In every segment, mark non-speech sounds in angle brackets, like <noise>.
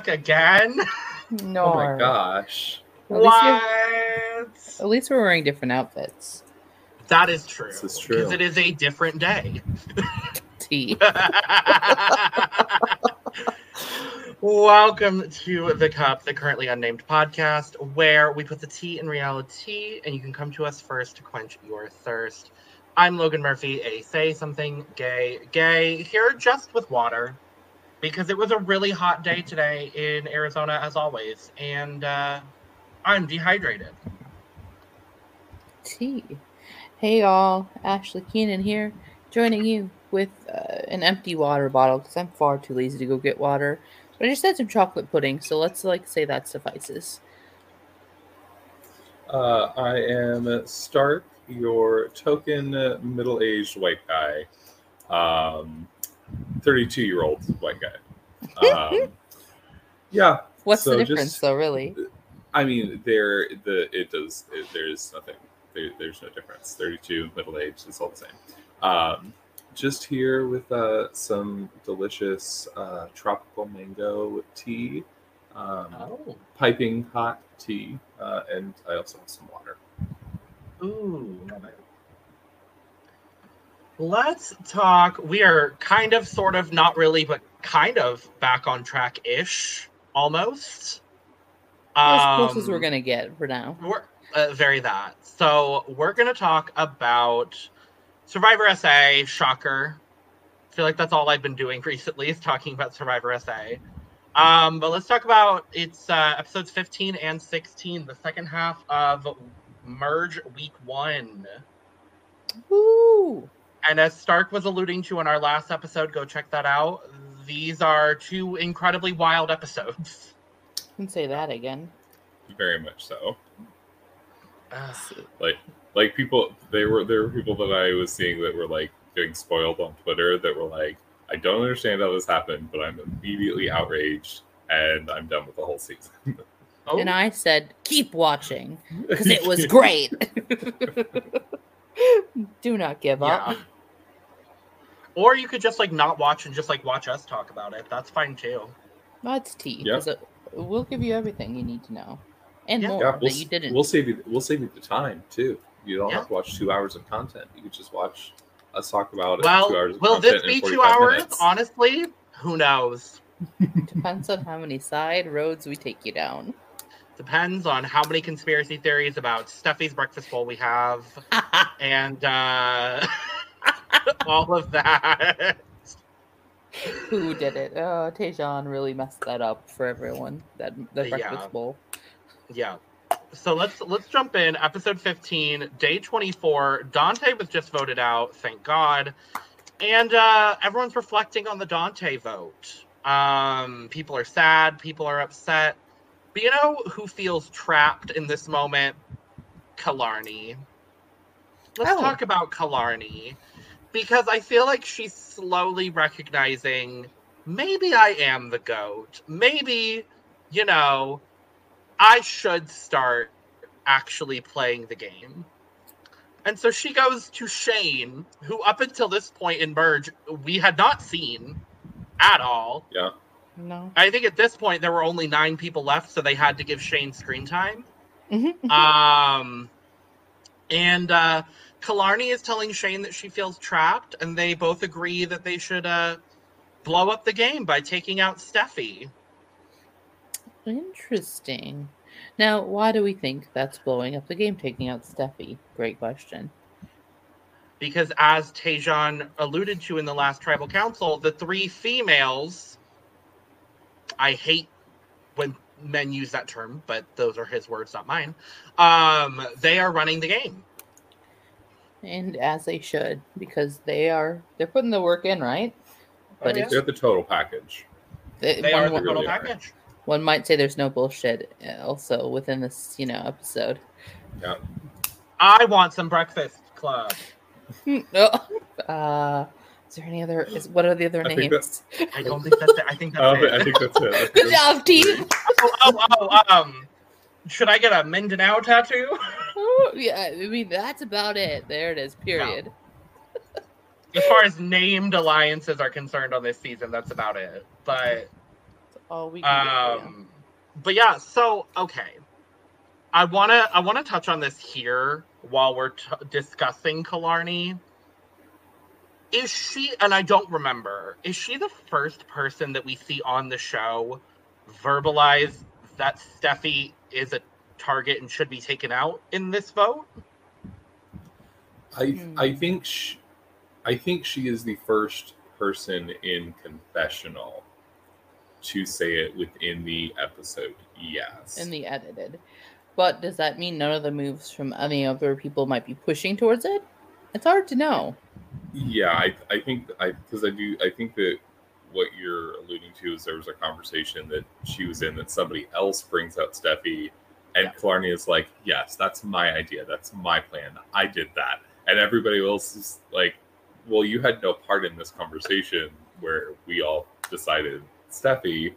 What? We're back again? No. <laughs> Oh my gosh. At least, what? at least we're wearing different outfits. That is true. This is true. Because it is a different day. <laughs> Tea. <laughs> Welcome to The Cup, the currently unnamed podcast, where we put the tea in reality and you can come to us first to quench your thirst. I'm Logan Murphy, a say something gay, gay, here just with water because it was a really hot day today in Arizona, as always, and uh, I'm dehydrated. Tea. Hey y'all, Ashley Keenan here, joining you with uh, an empty water bottle because I'm far too lazy to go get water. But I just had some chocolate pudding, so let's like say that suffices. Uh, I am Stark, your token uh, middle-aged white guy, um, thirty-two-year-old white guy. <laughs> Um, yeah, What's So the just- difference, though? Really? I mean, there the it does. It, there's nothing. There, there's no difference. Thirty-two, middle-aged, it's all the same. Um, just here with uh, some delicious uh, tropical mango tea. Um, Oh. piping hot tea, uh, and I also have some water. Ooh. Let's talk. We are kind of, sort of, not really, but kind of back on track ish, almost. as close as Um, we're gonna get for now. We're uh, very that. So we're gonna talk about Survivor SA. Shocker. I feel like that's all I've been doing <laughs> recently is talking about Survivor SA. Um, but let's talk about it's uh, episodes 15 and 16, the second half of Merge Week One. Woo! And as Stark was alluding to in our last episode, go check that out. These are two incredibly wild episodes. <laughs> Can say that again. Very much so. Ugh. Like, like people, they were there were people that I was seeing that were like getting spoiled on Twitter that were like, I don't understand how this happened, but I'm immediately outraged and I'm done with the whole season. <laughs> Oh, And I said, keep watching because it was <laughs> great. <laughs> Do not give yeah. up. Or you could just like not watch and just like watch us talk about it. That's fine too. That's tea. Yeah. 'cause it- We'll give you everything you need to know, and Yeah. more yeah, we'll, that you didn't. we'll save you. We'll save you the time too. You don't Yeah. have to watch two hours of content. You could just watch us talk about it. Well, two hours of will this be two hours? minutes. Honestly, who knows? <laughs> <laughs> Depends on how many side roads we take you down. Depends on how many conspiracy theories about Steffi's breakfast bowl we have, <laughs> and uh, <laughs> all of that. Who did it? Oh, Tejan really messed that up for everyone. That the Yeah. breakfast bowl. Yeah. So let's let's jump in. Episode 15, day 24. Dante was just voted out, thank God. And uh everyone's reflecting on the Dante vote. Um people are sad, people are upset. But you know who feels trapped in this moment? Killarney. Let's Oh. talk about Killarney. Because I feel like she's slowly recognizing maybe I am the goat. Maybe, you know, I should start actually playing the game. And so she goes to Shane, who up until this point in Merge, we had not seen at all. Yeah. No. I think at this point there were only nine people left, so they had to give Shane screen time. Mhm. Um, and uh, Killarney is telling Shane that she feels trapped, and they both agree that they should uh, blow up the game by taking out Steffi. Interesting. Now, why do we think that's blowing up the game, taking out Steffi? Great question. because as Tejan alluded to in the last tribal council, the three females I hate when men use that term, but those are his words, not mine. Um, they are running the game. And as they should, because they are they're putting the work in, right? But yeah. They're the total package. they, They one, are the total really are. package. one might say there's no bullshit uh, also within this, you know, episode. Yeah. I want some breakfast club. oh, <laughs> uh, is there any other? Is, what are the other I think names? <laughs> I don't think that's it. I think that's Oh, it. I think that's it. Good it. job, team. oh, oh, oh, um, should I get a Mindanao tattoo? <laughs> Oh, yeah, I mean that's about it. There it is. Period. <laughs> As far as named alliances are concerned on this season, that's about it. But Oh, we can get for. Um, but yeah, so okay, I wanna I wanna touch on this here while we're t- discussing Killarney. Is she? And I don't remember. Is she the first person that we see on the show verbalize that Steffi is a target and should be taken out in this vote? I Hmm. I think she, I think she is the first person in confessional to say it within the episode. Yes. in the edited. But does that mean none of the moves from any other people might be pushing towards it? It's hard to know. Yeah, I I think I because I do I think that what you're alluding to is there was a conversation that she was in that somebody else brings out Steffi and Yeah. Killarney is like, Yes, that's my idea. That's my plan. I did that. And everybody else is like, Well, you had no part in this conversation where we all decided Steffi.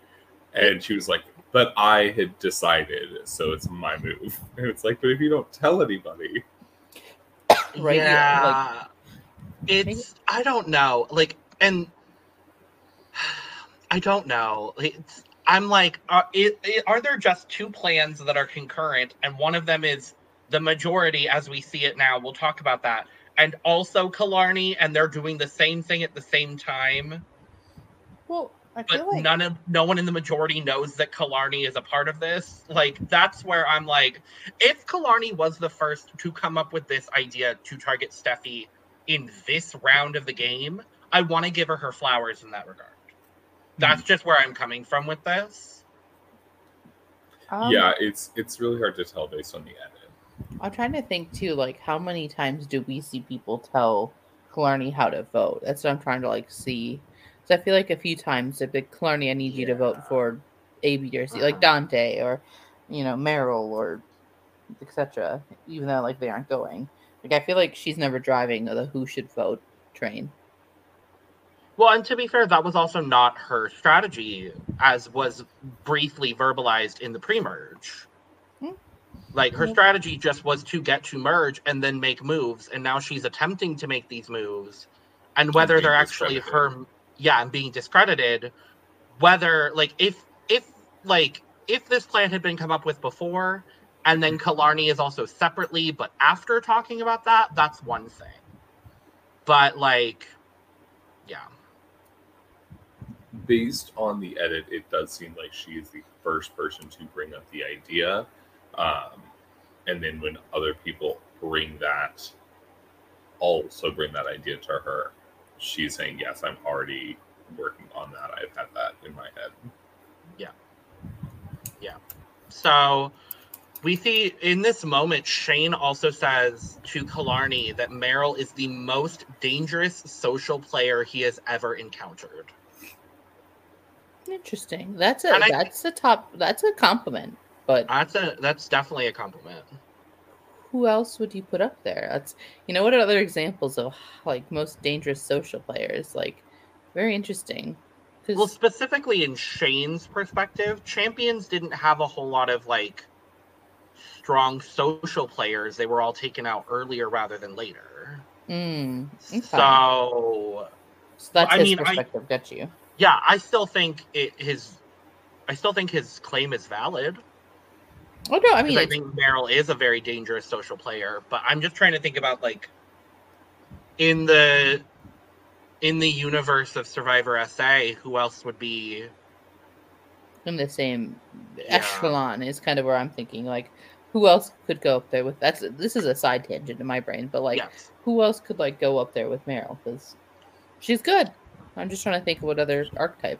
And she was like, But I had decided, so it's my move. <laughs> And it's like, but if you don't tell anybody, Right, yeah, Yeah. It's I don't know. Like and <sighs> I don't know. It's I'm like are, it, it- are there just two plans that are concurrent and one of them is the majority as we see it now. We'll talk about that. And also Killarney and they're doing the same thing at the same time, Well, I but feel like none of no one in the majority knows that Killarney is a part of this. Like that's where I'm like if Killarney was the first to come up with this idea to target Steffi in this round of the game, I want to give her her flowers in that regard. That's just where I'm coming from with this. um, yeah, it's it's really hard to tell based on the edit. I'm trying to think too, like how many times do we see people tell Killarney how to vote? That's what I'm trying to like see. So I feel like a few times they've been Killarney, I need you to vote for A, B, or C, like Uh-huh. Dante or you know Meryl or etc. Even though like they aren't going. Like I feel like she's never driving the who should vote train. Well, and to be fair, that was also not her strategy, as was briefly verbalized in the pre-merge. Hmm. Like her Yeah. strategy just was to get to merge and then make moves, and now she's attempting to make these moves, and whether being they're actually her, yeah, and being discredited. Whether like if if like if this plan had been come up with before, and then Killarney is also separately, but after talking about that, that's one thing. But like, yeah. based on the edit, it does seem like she is the first person to bring up the idea. Um, and then when other people bring that, also bring that idea to her, she's saying, Yes, I'm already working on that. I've had that in my head. Yeah. Yeah. So we see in this moment, Shane also says to Killarney that Meryl is the most dangerous social player he has ever encountered. Interesting. That's a And that's a top that's a compliment. But That's a that's definitely a compliment. who else would you put up there? That's you know what are other examples of like most dangerous social players? Like very interesting. Well, specifically in Shane's perspective, champions didn't have a whole lot of like strong social players. They were all taken out earlier rather than later. mm, okay. So So that's I his mean, I- perspective. Got you. yeah, I still think it, his I still think his claim is valid. Oh no, I I mean, I think Meryl is a very dangerous social player, but I'm just trying to think about like in the in the universe of Survivor SA, who else would be in the same Yeah. echelon is kind of where I'm thinking. Like, who else could go up there with that's this is a side tangent in my brain, but like, yes. who else could like go up there with Meryl? Because she's good. I'm just trying to think of what other archetype.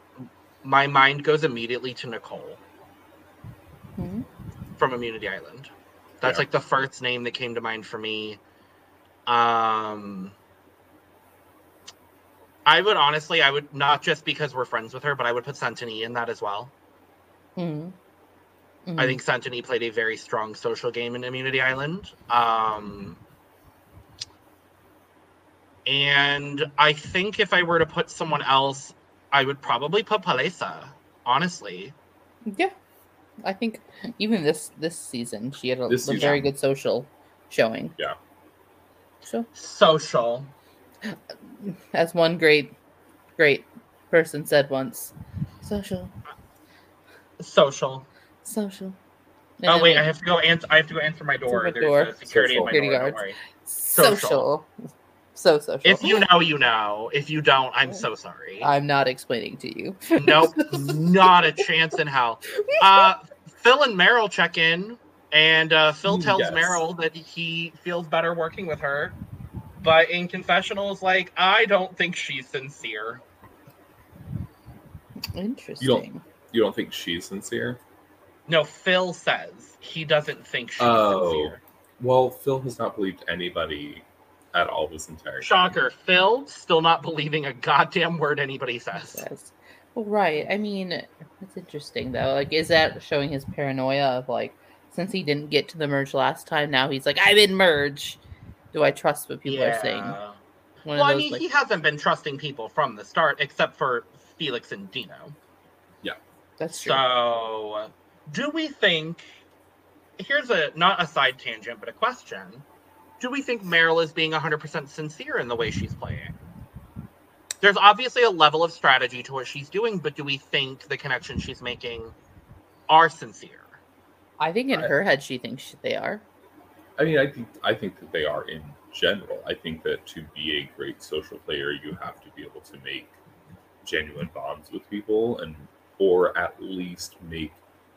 My mind goes immediately to Nicole Mhm. from Immunity Island. That's Yeah. like the first name that came to mind for me. Um I would honestly, I would not just because we're friends with her, but I would put Santini in that as well. Mhm. I think Santini played a very strong social game in Immunity Island. Um, and I think if I were to put someone else, I would probably put Palesa, honestly. Yeah, I think even this this season she had a, a very good social showing. Yeah. So, Social. as one great great person said once, social. Social. Social. And oh wait, like, I have to go answer. I have to go answer my door. my There's door. a security in my Security door. Don't worry. social. social. So social. If you know, you know. If you don't, I'm so sorry. I'm not explaining to you. nope, <laughs> not a chance in hell. Uh, Phil and Meryl check in, and uh, Phil tells Yes. Meryl that he feels better working with her, but in confessionals, like I don't think she's sincere. Interesting. You don't, You don't think she's sincere? No, Phil says he doesn't think she's Oh. sincere. Well, Phil has not believed anybody at all this entire time. Shocker, Phil still not believing a goddamn word anybody says. Says. Well, right. I mean, that's interesting though. Like, is that showing his paranoia of like, since he didn't get to the merge last time, now he's like, I'm in merge. Do I trust what people are saying? One Well, I mean, like- he hasn't been trusting people from the start, except for Felix and Dino. Yeah, that's true. So, do we think? Here's a not a side tangent, but a question. Do we think Meryl is being 100% sincere in the way she's playing? There's obviously a level of strategy to what she's doing, but do we think the connections she's making are sincere? I think in I- her head, she thinks they are. I mean, I think I think that they are in general. I think that to be a great social player, you have to be able to make genuine bonds with people, and or at least make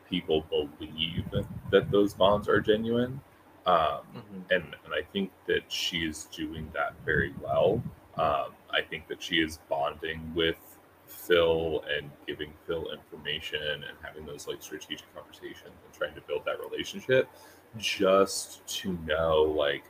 people believe that those bonds are genuine. Um, and and I think that she is doing that very well. Um, I think that she is bonding with Phil and giving Phil information and having those like strategic conversations and trying to build that relationship just to know like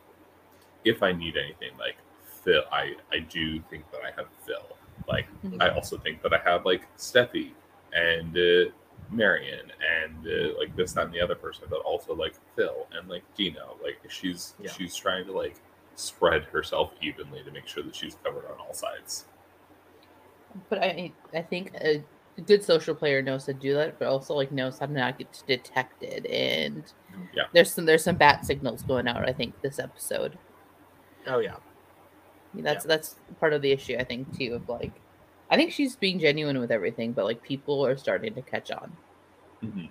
if I need anything like Phil I I do think that I have Phil like I also think that I have like Steffi and uh, Marion and uh, like this that and the other person but also like Phil and like Dino like she's Yeah. she's trying to like spread herself evenly to make sure that she's covered on all sides But I, I think a good social player knows to do that, but also like knows how to not get detected. And Yeah. there's some there's some bat signals going out. I think this episode. Oh yeah. That's that's part of the issue. I think too of like, I think she's being genuine with everything, but like people are starting to catch on. Mhm.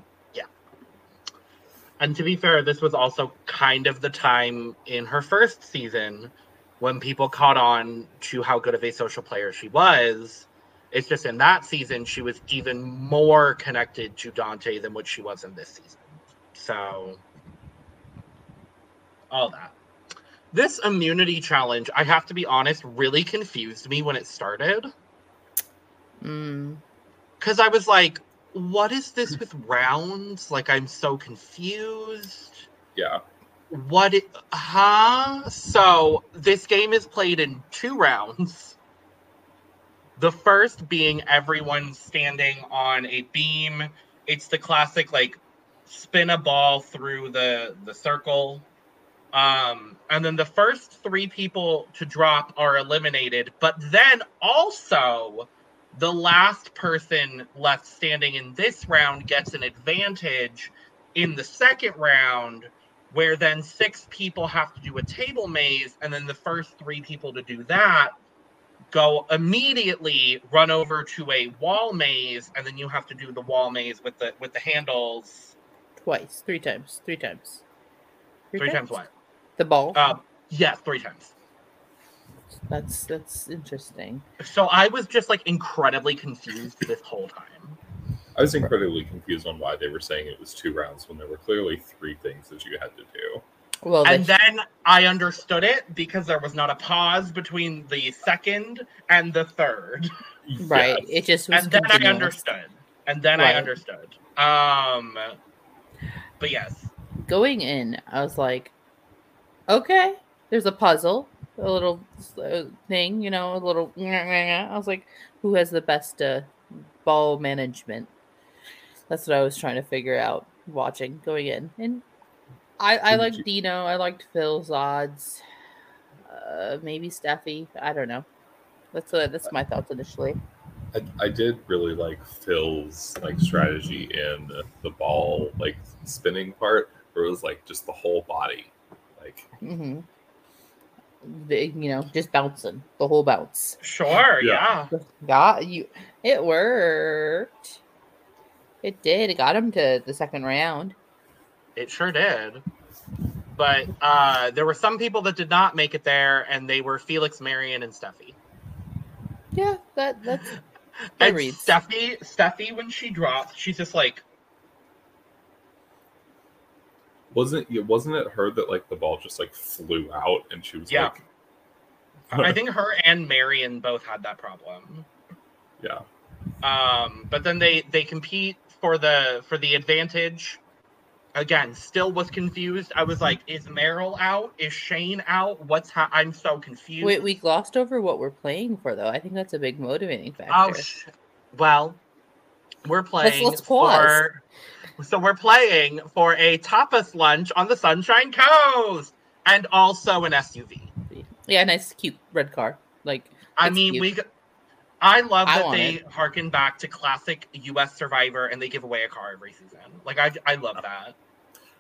And to be fair, this was also kind of the time in her first season when people caught on to how good of a social player she was. It's just in that season she was even more connected to Dante than what she was in this season. So all that. This immunity challenge, I have to be honest, really confused me when it started. Mm. Because I was like, what is this with rounds? Like, I'm so confused. yeah What? It, huh? So, this game is played in two rounds. The first being everyone standing on a beam. It's the classic, like, spin a ball through the, the circle. Um, and then the first three people to drop are eliminated. But then also, the last person left standing in this round gets an advantage in the second round where then six people have to do a table maze and then the first three people to do that go immediately run over to a wall maze and then you have to do the wall maze with the with the handles. Twice, three times, three times. three times? what? The ball. uh yes three times that's that's interesting. so i was just like incredibly confused this whole time I was incredibly confused on why they were saying it was two rounds when there were clearly three things that you had to do. Well, and they- then I understood it because there was not a pause between the second and the third. <laughs> right, Yes. it just was. And then I understood. And then I understood. Um but yes. going in, I was like, okay, there's a puzzle, a little uh, thing, you know, a little. I was like, who has the best uh, ball management? That's what I was trying to figure out watching going in, and I I liked Dino, I liked Phil's odds, uh, maybe Steffi, I don't know. That's uh, that's my thoughts initially. I, I did really like Phil's like strategy in the ball like spinning part, where it was like just the whole body, like hmm The, you know, just bouncing the whole bounce. Sure, Yeah. yeah. Got you. It worked. It did. It got him to the second round. It sure did. But uh, there were some people that did not make it there, and they were Felix, Marion, and Steffi. Yeah, that that's <laughs> And reads. Steffi, Steffi, when she dropped, she's just like, Wasn't it wasn't it her that like the ball just like flew out and she was Yeah. like <laughs> I think her and Marion both had that problem. yeah. Um, but then they they compete for the for the advantage. Again, still was confused. I was like, is Meryl out? Is Shane out? What's ha- I'm so confused. Wait, we glossed over what we're playing for, though. I think that's a big motivating factor. Oh, sh- well, we're playing let's pause. for. So we're playing for a tapas lunch on the Sunshine Coast, and also an SUV. yeah, nice, cute red car. Like, I mean, cute. we. I love I that want they it. harken back to classic U.S. Survivor, and they give away a car every season. Like I, I love that.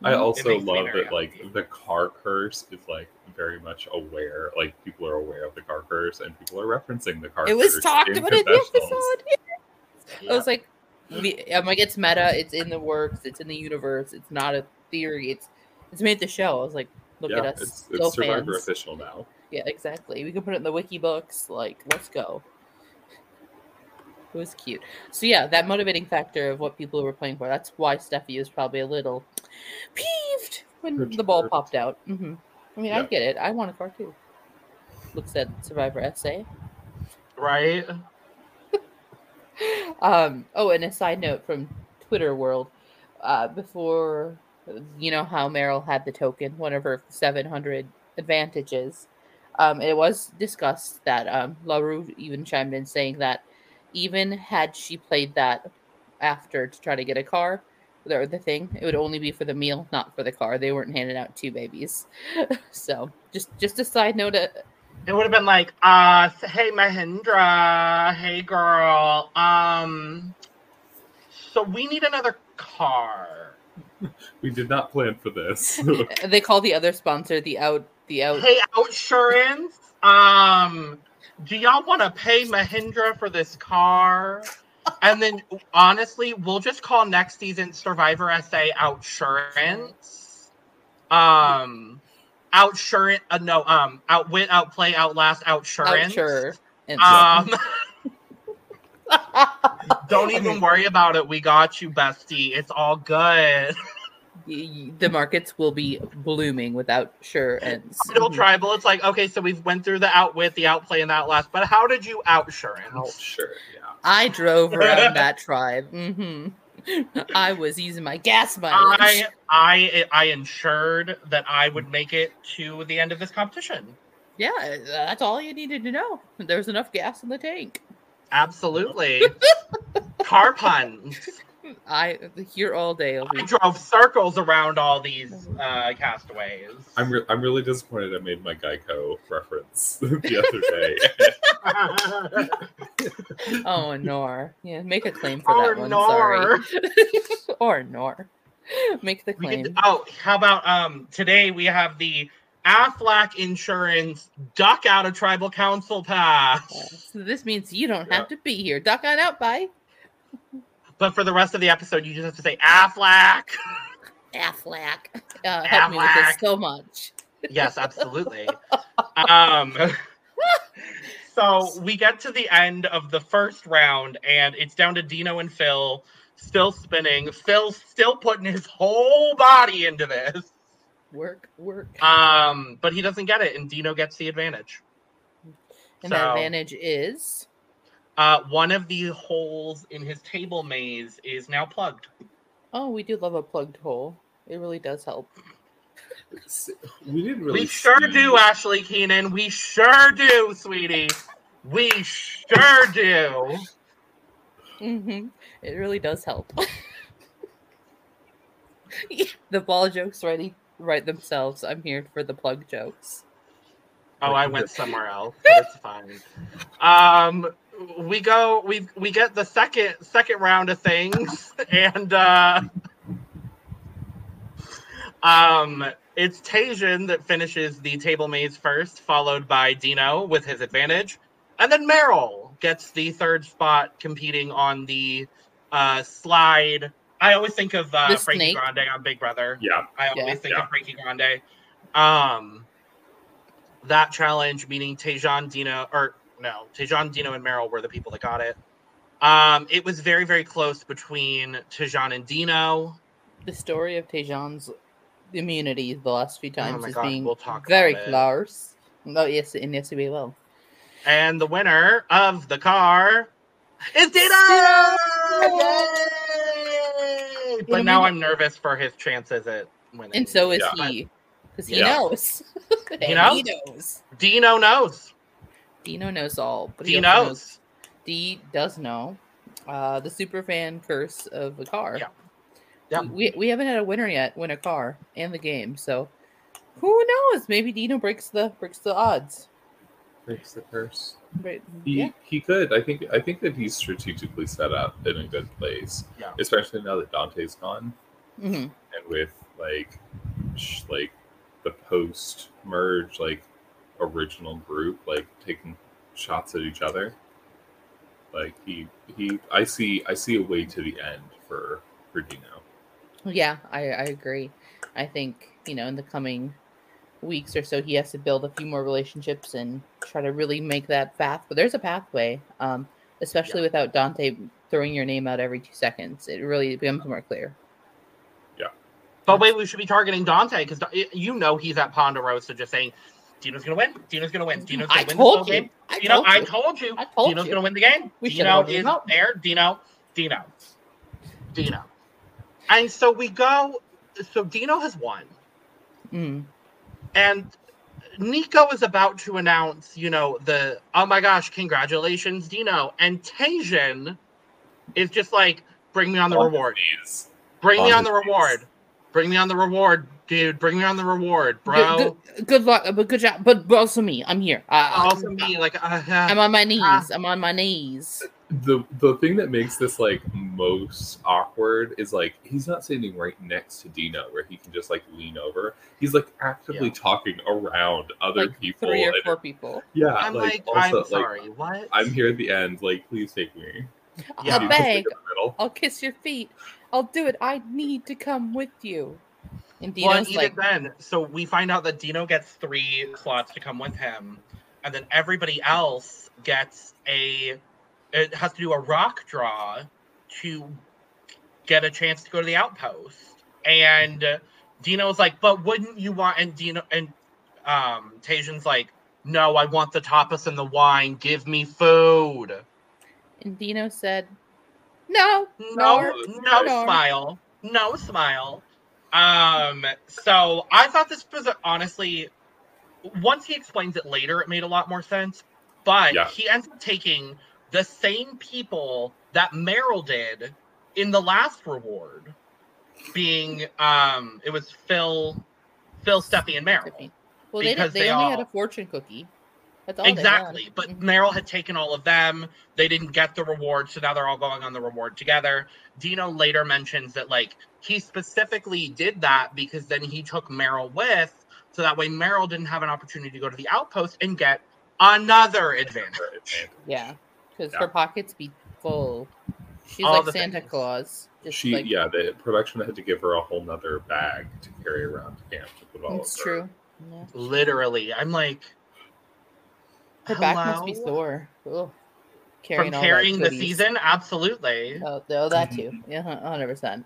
I mm-hmm. also love that like happy. the car curse is like very much aware. Like people are aware of the car curse and people are referencing the car it was talked in about in the confessionals. episode. <laughs> I was like, we, I'm like, it's meta. It's in the works. It's in the universe. It's not a theory. It's it's made the show. I was like, look yeah, at us, it's, go it's Survivor fans. official now. Yeah, exactly. We can put it in the wiki books. Like, let's go. It was cute. So yeah, that motivating factor of what people were playing for. That's why Steffi was probably a little peeved when the ball Perturbed. popped out. hmm I mean, I get it. I want a car too. Looks at Survivor SA. right. Um. Oh, and a side note from Twitter world. Uh, before you know how Meryl had the token, one of her 700 advantages. Um, it was discussed that um, LaRue even chimed in saying that even had she played that after to try to get a car, or the thing, it would only be for the meal, not for the car. They weren't handing out two babies. <laughs> so just just a side note. It would have been like, uh, hey Mahindra, hey girl, um, so we need another car. <laughs> We did not plan for this. <laughs> they call the other sponsor the out the out. Hey Outsurance, um, do y'all want to pay Mahindra for this car? And then, honestly, we'll just call next season Survivor SA Outsurance. Um, Outsurance, uh, no, um, Outwit, Outplay, Outlast, Outsurance. Outsure. Um, <laughs> don't even worry about it. We got you, bestie. It's all good. y- y- the markets will be blooming without sure ends. Idle tribal. It's like okay, so we've went through the outwit, the outplay, and the outlast. But how did you outsurance? oh, sure, yeah. I drove around <laughs> that tribe. hmm <laughs> I was using my gas mileage. I I I ensured that I would make it to the end of this competition. Yeah, that's all you needed to know. There was enough gas in the tank. Absolutely. Car puns. I here all day. I'll I drove circles around all these uh, castaways. I'm re- I'm really disappointed I made my Geico reference <laughs> the <laughs> other day. <laughs> oh nor yeah. Make a claim for or that one. nor. Sorry, or nor. Make the We claim. could, oh, how about um today we have the Aflac Insurance Duck Out of Tribal Council Pass. So this means you don't have to be here. Duck on out, bye. But for the rest of the episode, you just have to say Aflac. Affleck. Uh, help me with this so much. yes, absolutely. <laughs> um, <laughs> so we get to the end of the first round, and it's down to Dino and Phil still spinning. Phil still putting his whole body into this, Work, work. um, but he doesn't get it, and Dino gets the advantage. and the so- advantage is Uh, one of the holes in his table maze is now plugged. oh, we do love a plugged hole. It really does help. <laughs> we didn't really. we sure see- do, Ashley Keenan. We sure do, sweetie. We sure do. hmm It really does help. <laughs> the ball jokes write write themselves. I'm here for the plug jokes. Oh, I went <laughs> somewhere else. But it's fine. Um, we go. We we get the second second round of things, <laughs> and uh, um, it's Tejan that finishes the table maze first, followed by Dino with his advantage, and then Meryl gets the third spot, competing on the uh, Slide. I always think of uh, Frankie. Grande on Big Brother. Yeah, I always Yeah. think Yeah. of Frankie Grande. Um, that challenge, meaning Tejan, Dino, or no, Tejan, Dino, and Meryl were the people that got it. Um, it was very, very close between Tejan and Dino. The story of Tejan's immunity the last few times Oh my is God, being we'll talk very close. Oh yes, and yes, we will. And the winner of the car is Dino! Yay! But now I'm nervous for his chances at winning. And so is Yeah. he, because he Yeah. knows. <laughs> He knows? He knows. Dino knows. Dino knows all. But he He also knows. D does know uh, the super fan curse of the car. Yeah. Yeah. We, we haven't had a winner yet win a car and the game, so who knows? Maybe Dino breaks the breaks the odds. breaks the curse. Right? He Yeah. he could. I think I think that he's strategically set up in a good place. Yeah. Especially now that Dante's gone, hmm and with like sh- like the post merge like original group like taking shots at each other. Like he he I see I see a way to the end for for Dino. Yeah, I, I agree. I think, you know, in the coming weeks or so, he has to build a few more relationships and try to really make that path. But there's a pathway, um, especially Yeah. without Dante throwing your name out every two seconds. It really becomes more clear. Yeah. But wait, we should be targeting Dante because you know he's at Ponderosa just saying, Dino's gonna win. Dino's gonna win. Dino's gonna I win this told whole you. game. I You know, told I told you. I told Dino's you. gonna win the game. We should've Dino is known. there. Dino, Dino, Dino. And so we go. So Dino has won, Mm. and Nico is about to announce, you know, the oh my gosh, congratulations, Dino. And Tejan is just like, bring me on the On reward. Please. Bring me on on the his reward. Bring me on the reward, dude. Bring me on the reward, bro. Good, good, good luck, but good job. But, but also me, I'm here. Uh, also me, like, uh, I'm on my knees. Ah. I'm on my knees. the the thing that makes this like most awkward is like he's not sitting right next to Dino where he can just like lean over. He's like actively Yeah. talking around other Like people. three or and- four people. yeah, I'm like, also, I'm like, sorry, what? I'm here at the end. Like, please take me. Yeah. I'll You just, like, beg. in the middle. I'll kiss your feet. I'll do it. I need to come with you. And Well, and even like, then, so we find out that Dino gets three slots to come with him, and then everybody else gets a. It has to do a rock draw to get a chance to go to the outpost. And Dino's like, "But wouldn't you want?" And Dino and um, Tejan's like, "No, I want the tapas and the wine. Give me food." and Dino said, "No, No, Nor- no nor. smile. No smile. Um, so I thought this was honestly once he explains it later, it made a lot more sense. But Yeah. he ends up taking the same people that Meryl did in the last reward, being um it was Phil Phil, Steffi, and Meryl. Well, they, did, Because they, they only had a fortune cookie. Exactly. But. Meryl had taken all of them. They didn't get the reward, so now they're all going on the reward together. Dino later mentions that like he specifically did that because then he took Meryl with, so that way Meryl didn't have an opportunity to go to the outpost and get another advantage. yeah, because Yeah. her pockets be full. She's All like Santa things. Claus. Just She like, yeah, the production had to give her a whole nother bag to carry around to camp to put all it's of her. true. Yeah. Literally, I'm like, Her back must be sore. Ugh. From Carrying all that carrying the season, absolutely. Oh, oh, that too. Mm-hmm. Yeah, hundred percent.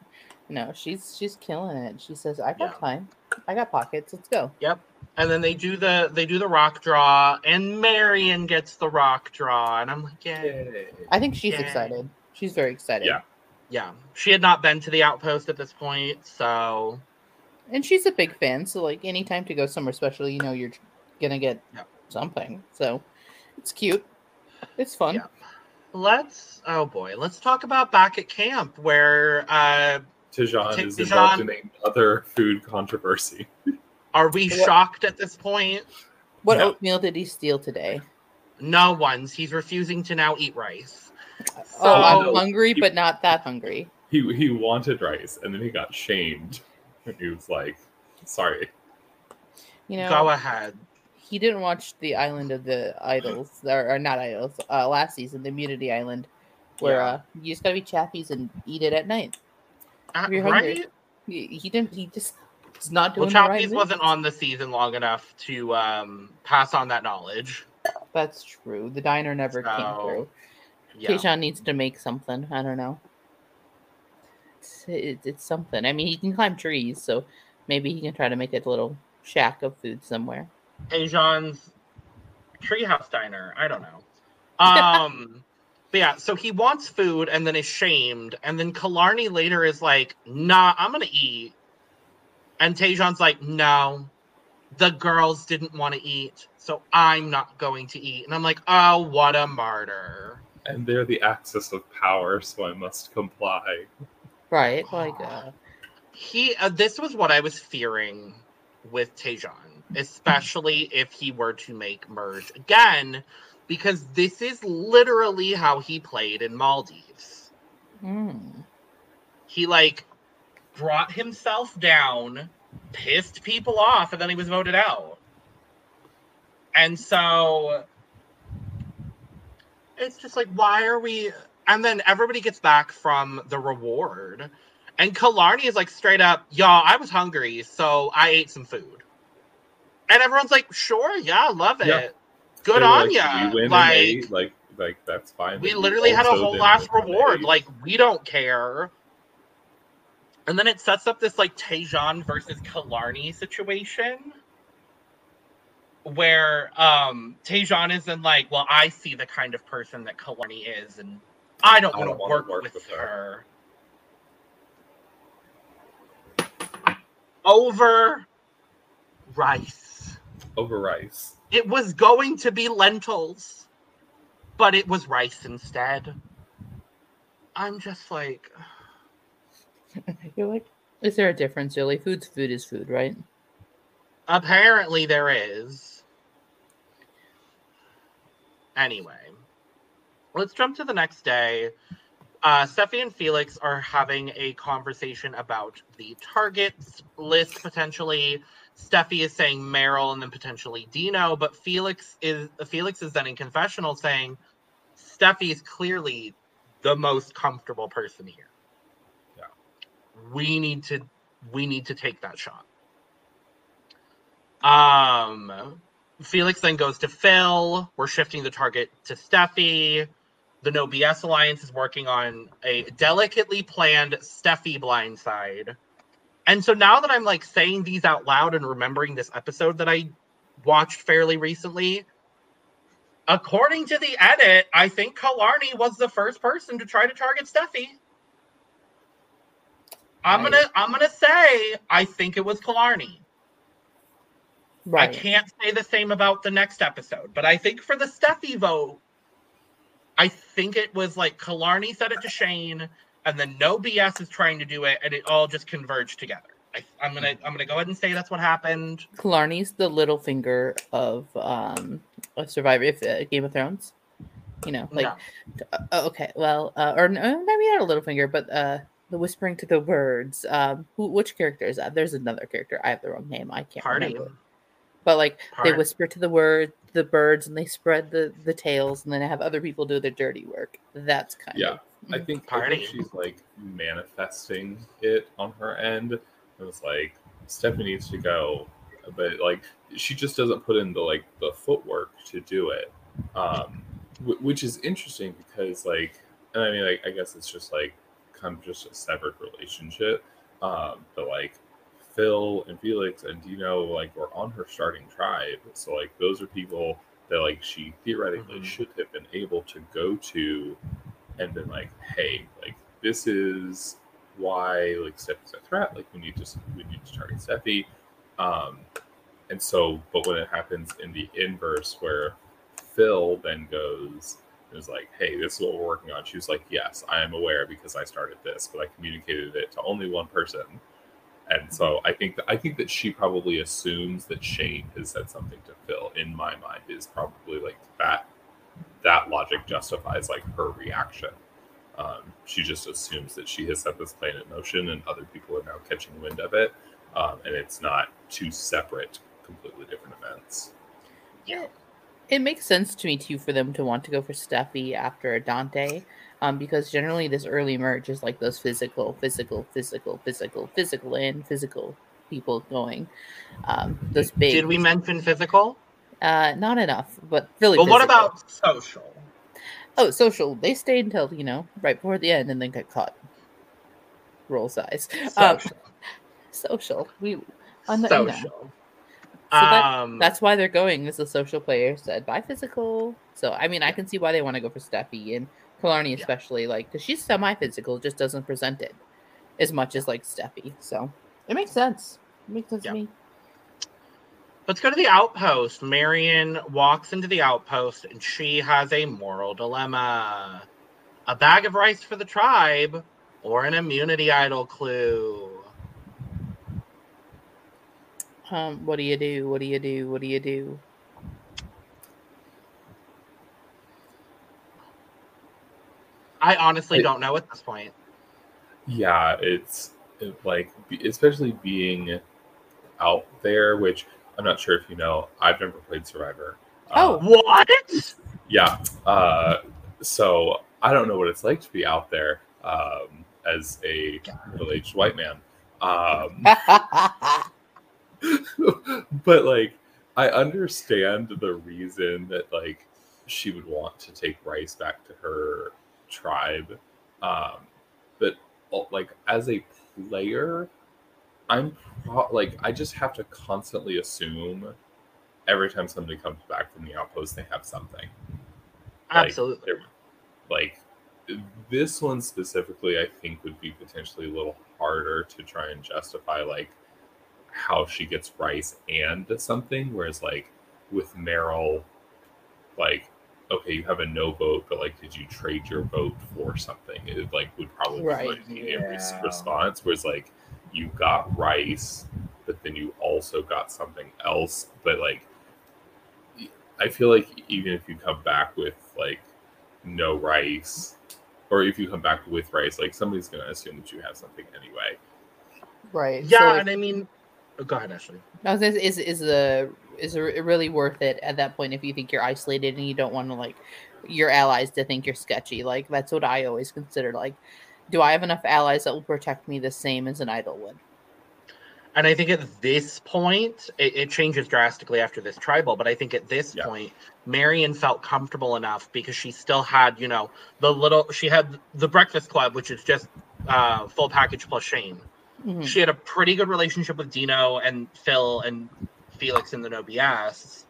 No, she's she's killing it. She says, "I got Yeah. time. I got pockets. Let's go." Yep. And then they do the they do the rock draw, and Marion gets the rock draw, and I'm like, yeah. Yay. I think she's Yay. excited. She's very excited. Yeah. Yeah, she had not been to the outpost at this point, so and she's a big fan. So like, anytime to go somewhere special, you know, you're gonna get Yep. something. So it's cute. It's fun. Yeah. let's. Oh boy, let's talk about back at camp where uh, Tejan T- is involved in another food controversy. are we What- shocked at this point? What No. oatmeal did he steal today? No one's. He's refusing to now eat rice. oh, I'm So- hungry, but not that hungry. He he wanted rice and then he got shamed. And he was like, sorry. You know, Go ahead. He didn't watch the Island of the Idols, or, or not Idols, uh, last season, the Immunity Island. where Yeah. uh, you just gotta be chappies and eat it at night. Uh, You're hungry. right? He, he didn't. He just is not Well, doing right Chappies wasn't on the season long enough to um, pass on that knowledge. That's true. The diner never came through. Yeah. Needs to make something. I don't know. It's, it, it's something. I mean, he can climb trees, so maybe he can try to make a little shack of food somewhere. Ajan's treehouse diner. I don't know. Um, <laughs> but yeah, so he wants food and then is shamed, and then Killarney later is like, "Nah, I'm gonna eat," and Tejan's like, "No, the girls didn't want to eat, so I'm not going to eat." And I'm like, "Oh, what a martyr!" And they're the axis of power, so I must comply. Right? Like, uh, He. Uh, this was what I was fearing with Tejan, especially if he were to make merge again, because this is literally how he played in Maldives. mm, He like brought himself down, pissed people off, and then he was voted out. And so it's just like, why are we? And then everybody gets back from the reward. And Killarney is like straight up, y'all, I was hungry, so I ate some food. And everyone's like, sure, yeah, love it. Yeah. Good They on like, ya. We Like, like, like that's fine. we literally had a whole last reward. Like, we don't care. And then it sets up this like Tejan versus Killarney situation where um Tejan is in like, well, I see the kind of person that Killarney is, and I don't want don't to wanna work, work with, with her. Over rice. Over rice. It was going to be lentils, but it was rice instead. I'm just like, <laughs> you're like, is there a difference, really? Food's food is food, right? apparently there is. Anyway, let's jump to the next day. Uh, Steffi and Felix are having a conversation about the targets list potentially. Steffi is saying Meryl and then potentially Dino, but Felix is Felix is then in confessional saying Steffi is clearly the most comfortable person here. Yeah. We need to we need to take that shot. Um Felix then goes to Phil. We're shifting the target to Steffi. The No BS Alliance is working on a delicately planned Steffi blindside. And so now that I'm like saying these out loud and remembering this episode that I watched fairly recently, according to the edit, I think Killarney was the first person to try to target Steffi. I'm Right. gonna I'm gonna say I think it was Killarney. Right. I can't say the same about the next episode, but I think for the Steffi vote, I think it was like Killarney said it to Shane, and then no BS is trying to do it, and it all just converged together. I, I'm gonna I'm gonna go ahead and say that's what happened. Killarney's the Littlefinger of um of Survivor, if uh, Game of Thrones. You know, like No. uh, okay, well, uh, or no, maybe not a Littlefinger, but uh, the whispering to the birds. Um, who, which character is that? There's another character. I have the wrong name. I can't party. remember. But like they whisper to the word, the birds, and they spread the the tails, and then have other people do the dirty work. That's kind Yeah. of I think, I Party. think she's like manifesting it on her end. It was like Stephanie needs to go, but like she just doesn't put in the like the footwork to do it, um, wh- which is interesting because like, and I mean, like, I guess it's just like kind of just a severed relationship, um, but like Phil and Felix and Dino like were on her starting tribe, so like those are people that like she theoretically Mhm. should have been able to go to and been like, hey, like this is why like Steffi's a threat. Like we need to we need to target Steffi. Um, and so, but when it happens in the inverse, where Phil then goes is like, hey, this is what we're working on. She was like, yes, I am aware because I started this, but I communicated it to only one person. And so I think that I think that she probably assumes that Shane has said something to Phil. In my mind, is probably like that. That logic justifies like her reaction. Um, she just assumes that she has set this plan in motion, and other people are now catching wind of it, um, and it's not two separate, completely different events. Yeah. it makes sense to me too for them to want to go for Steffi after a Dante, um, because generally this early merge is like those physical, physical, physical, physical, physical, and physical people going. Um, those big. Did we mention physical? Uh, not enough, but really. But what about social? Oh, social. They stayed until you know right before the end, and then got caught. Roll size. Um, Social. social. We. On the, you know. social. that- um, That's why they're going as the social player said by physical. So I mean, I can see why they want to go for Steffi and Killarney Yeah. especially, like because she's semi-physical, just doesn't present it as much as like Steffi. So it makes sense. It makes sense Yeah. to me. Let's go to the outpost. Marion walks into the outpost and she has a moral dilemma. A bag of rice for the tribe or an immunity idol clue. Um, what do you do? What do you do? What do you do? I honestly I- don't know at this point. Yeah, it's it, like especially being out there, which I'm not sure if you know. I've never played Survivor. Oh. Uh, What? yeah. Uh, so I don't know what it's like to be out there um, as a middle-aged white man. Um, <laughs> but like I understand the reason that like she would want to take Rice back to her tribe. Um but like as a player, I'm pro- like I just have to constantly assume every time somebody comes back from the outpost they have something. Absolutely. they're- like this one specifically i think would be potentially a little harder to try and justify like how she gets rice and something whereas like with meryl like okay you have a no vote but like did you trade your vote for something it like would probably Right, be the res- yeah. response whereas like you got rice but then you also got something else but like I feel like even if you come back with like no rice, or if you come back with rice, like somebody's gonna assume that you have something anyway. right. Yeah, So if- and I mean, oh, go ahead, Ashley. I was is is the is it really worth it at that point if you think you're isolated and you don't want to like your allies to think you're sketchy? Like that's what I always consider. Like, do I have enough allies that will protect me the same as an idol would? And I think at this point, it, it changes drastically after this tribal, but I think at this Yeah. point, Marion felt comfortable enough because she still had, you know, the little, she had the Breakfast Club, which is just uh, full package plus Shane. Mhm. She had a pretty good relationship with Dino and Phil and Felix in the No BS.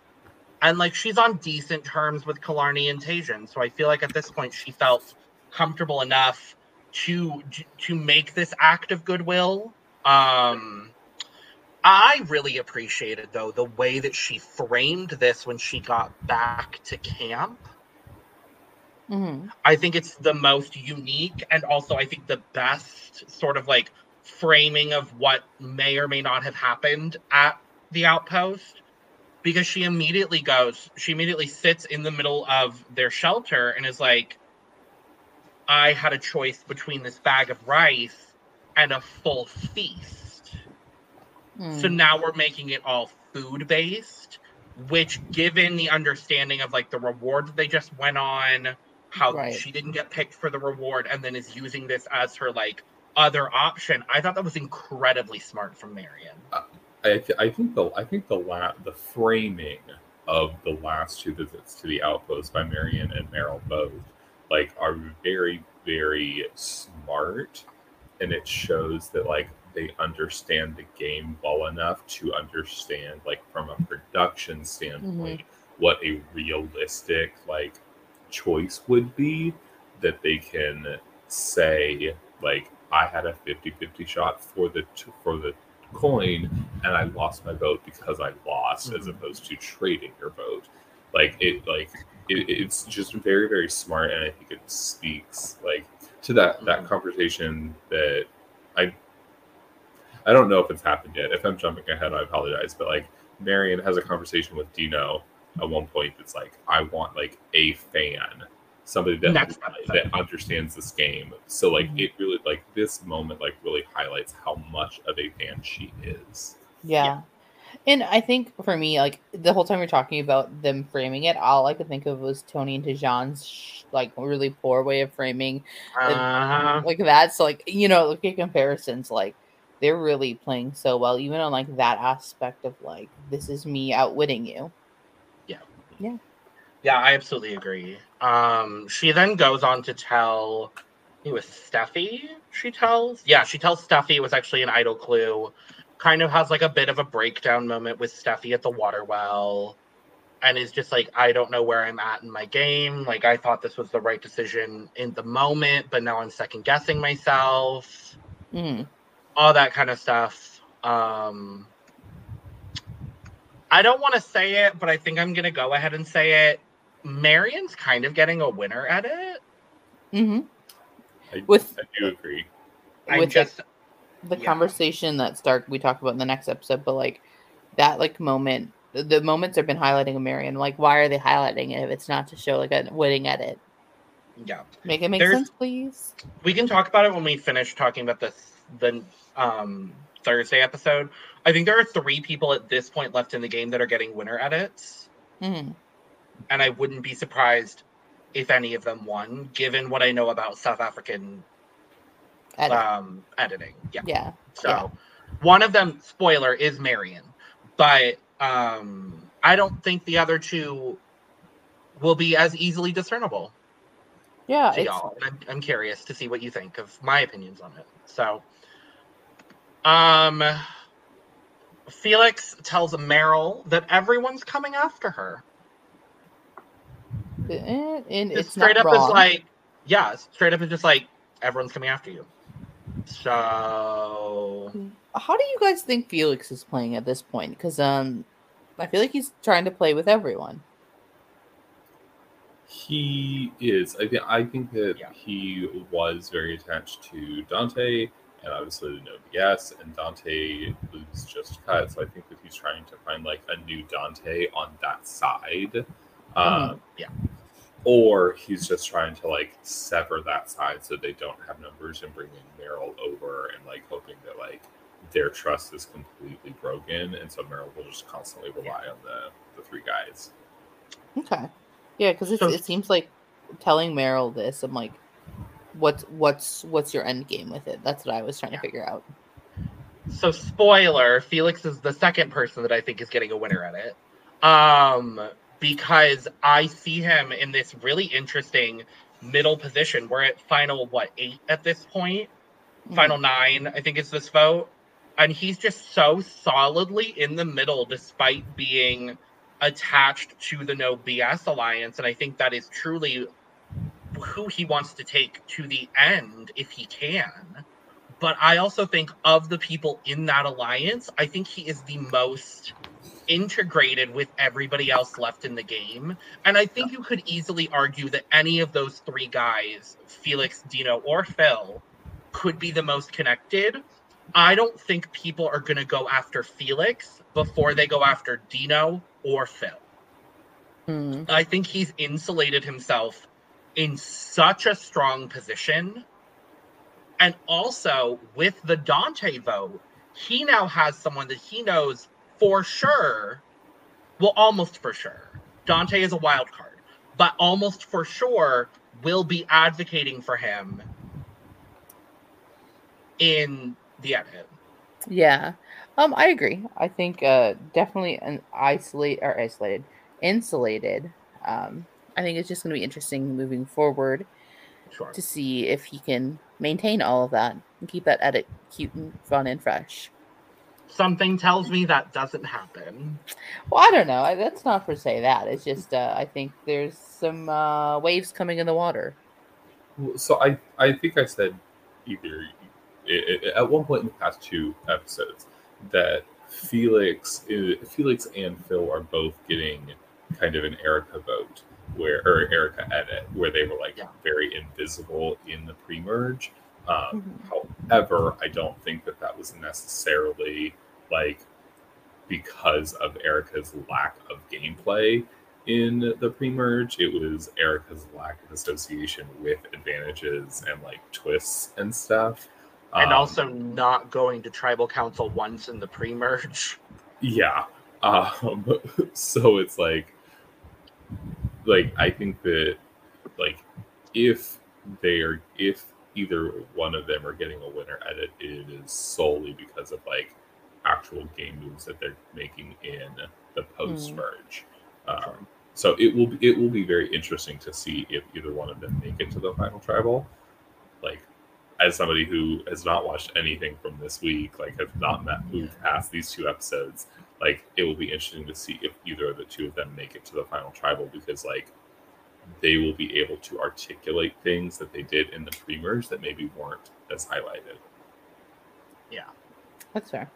And like she's on decent terms with Killarney and Tejan. So I feel like at this point she felt comfortable enough to to make this act of goodwill. Um I really appreciated though the way that she framed this when she got back to camp. Mhm. I think it's the most unique and also I think the best sort of like framing of what may or may not have happened at the outpost because she immediately goes she immediately sits in the middle of their shelter and is like I had a choice between this bag of rice and a full feast. So Mm. now we're making it all food based, which, given the understanding of like the reward that they just went on, how Right. she didn't get picked for the reward and then is using this as her like other option, I thought that was incredibly smart from Marion. I, th- I think the I think the la- the framing of the last two visits to the outpost by Marion and Meryl both like are very very smart, and it shows that like they understand the game well enough to understand like from a production standpoint what a realistic like choice would be that they can say like I had a 50-50 shot for the t- for the coin and I lost my vote because I lost as Mhm. opposed to trading your vote. Like it like it, it's just very very smart and I think it speaks like to that that Mhm. conversation that I I don't know if it's happened yet. If I'm jumping ahead, I apologize. But like Marion has a conversation with Dino at one point that's like, I want like a fan, somebody that Next that understands this game. So like Mhm. it really like this moment like really highlights how much of a fan she is. Yeah. And I think for me, like the whole time you're talking about them framing it, all I could think of was Tony and Dijon's sh- like really poor way of framing Uh-huh. like that. So like you know, look at comparisons. Like they're really playing so well, even on like that aspect of like this is me outwitting you. Yeah, Yeah. Yeah, I absolutely agree. Um, she then goes on to tell it was Steffi. She tells, yeah, she tells Steffi it was actually an idol clue. Kind of has like a bit of a breakdown moment with Steffi at the water well, and is just like, I don't know where I'm at in my game. Like, I thought this was the right decision in the moment, but now I'm second guessing myself. Mm. All that kind of stuff. Um, I don't want to say it, but I think I'm gonna go ahead and say it. Marion's kind of getting a winner at it. Mm-hmm. I, With- I do agree. I With just the Yeah. conversation that Stark we talk about in the next episode, but like that like moment, the, the moments have been highlighting of Marion. Like, why are they highlighting it if it's not to show like a winning edit? yeah. Make it make There's- sense, please. We can talk about it when we finish talking about this the um Thursday episode. I think there are three people at this point left in the game that are getting winner edits, hmm and I wouldn't be surprised if any of them won, given what I know about South African Edit. um editing. Yeah. yeah. So Yeah. one of them, spoiler, is Marion. But um I don't think the other two will be as easily discernible Yeah. to y'all. I'm, I'm curious to see what you think of my opinions on it. So um Felix tells Meryl that everyone's coming after her. eh, and Just it's straight not up is like, yeah, straight up is just like everyone's coming after you. So How do you guys think Felix is playing at this point? Because um, I feel like he's trying to play with everyone. He is. I think. I think that Yeah. he was very attached to Dante, and obviously no BS. And Dante was just cut, so I think that he's trying to find like a new Dante on that side. Um, yeah. Or he's just trying to like sever that side so they don't have numbers and bringing Meryl over and like hoping that like their trust is completely broken, and so Meryl will just constantly rely on the the three guys. Okay. Yeah, because So- it seems like telling Meryl this. I'm like, what's what's what's your end game with it? That's what I was trying to figure out. So spoiler, Felix is the second person that I think is getting a winner at it. Um because I see him in this really interesting middle position. We're at final what, 8 at this point? Mm. Final 9, I think is this vote. And he's just so solidly in the middle despite being attached to the no BS alliance and I think that is truly who he wants to take to the end if he can but I also think of the people in that alliance, I think he is the most integrated with everybody else left in the game. And I think you could easily argue that any of those three guys, Felix, Dino, or Phil, could be the most connected. I don't think people are going to go after Felix before they go after Dino or Phil. Mm. I think he's insulated himself in such a strong position. And also with the Dante vote, he now has someone that he knows for sure, well, almost for sure. Dante is a wild card, but almost for sure will be advocating for him in the edit. Yeah. Um, I agree. I think uh definitely an isolate or isolated, insulated. Um, I think it's just gonna be interesting moving forward Sure. to see if he can maintain all of that and keep that edit cute and fun and fresh. Something tells me that doesn't happen. Well, I don't know. I, that's not for say that. It's just uh, I think there's some uh, waves coming in the water. So I, I think I said either i- i- at one point in the past two episodes that Felix, uh, Felix and Phil are both getting kind of an Erica vote where, or Erica edit, where they were like Yeah. very invisible in the pre-merge. Um, Mhm. However, I don't think that that was necessarily like because of Erica's lack of gameplay in the pre-merge. It was Erica's lack of association with advantages and like twists and stuff. And Um, also not going to tribal council once in the pre merge. Yeah. Um, <laughs> so it's like, like I think that, like, if they are, if either one of them are getting a winner at it, it is solely because of like actual game moves that they're making in the post merge. Um, so it will be, it will be very interesting to see if either one of them make it to the final tribal. Like as somebody who has not watched anything from this week, like have not met moved past these two episodes, like it will be interesting to see if either of the two of them make it to the final tribal because like they will be able to articulate things that they did in the pre-merge that maybe weren't as highlighted. Yeah. That's fair.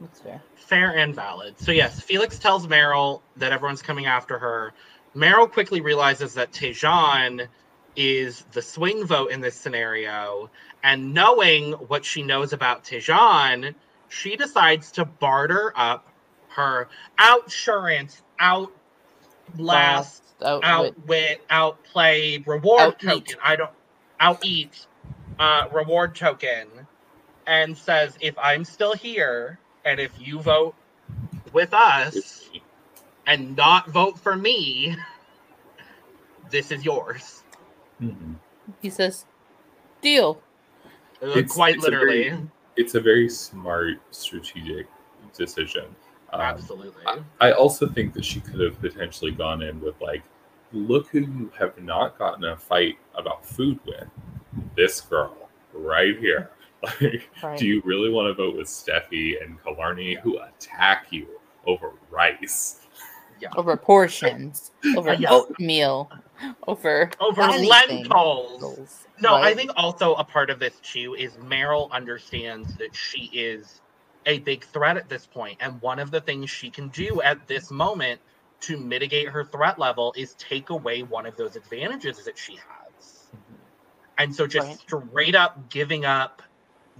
That's fair. Fair and valid. So yes, Felix tells Meryl that everyone's coming after her. Meryl quickly realizes that Tejan is the swing vote in this scenario, and knowing what she knows about Tejan, she decides to barter up her outsurance, outlast, Out, outwit, outplay, reward Out-eat. token. I don't out eat uh, reward token, and says, if I'm still here, and if you vote with us and not vote for me, this is yours. Mhm. he says, "Deal." Uh, It's- Quite it's a very- literally. It's a very smart strategic decision. Um, Absolutely. I, I also think that she could have potentially gone in with like, look who you have not gotten a fight about food with. This girl right here. Like, Right. do you really want to vote with Steffi and Killarney who attack you over rice? over portions, <laughs> over Yeah. oatmeal, over Over anything. lentils. Lentils, No, I think also a part of this too is Meryl understands that she is a big threat at this point, and one of the things she can do at this moment to mitigate her threat level is take away one of those advantages that she has. Mm-hmm. And so just Right. straight up giving up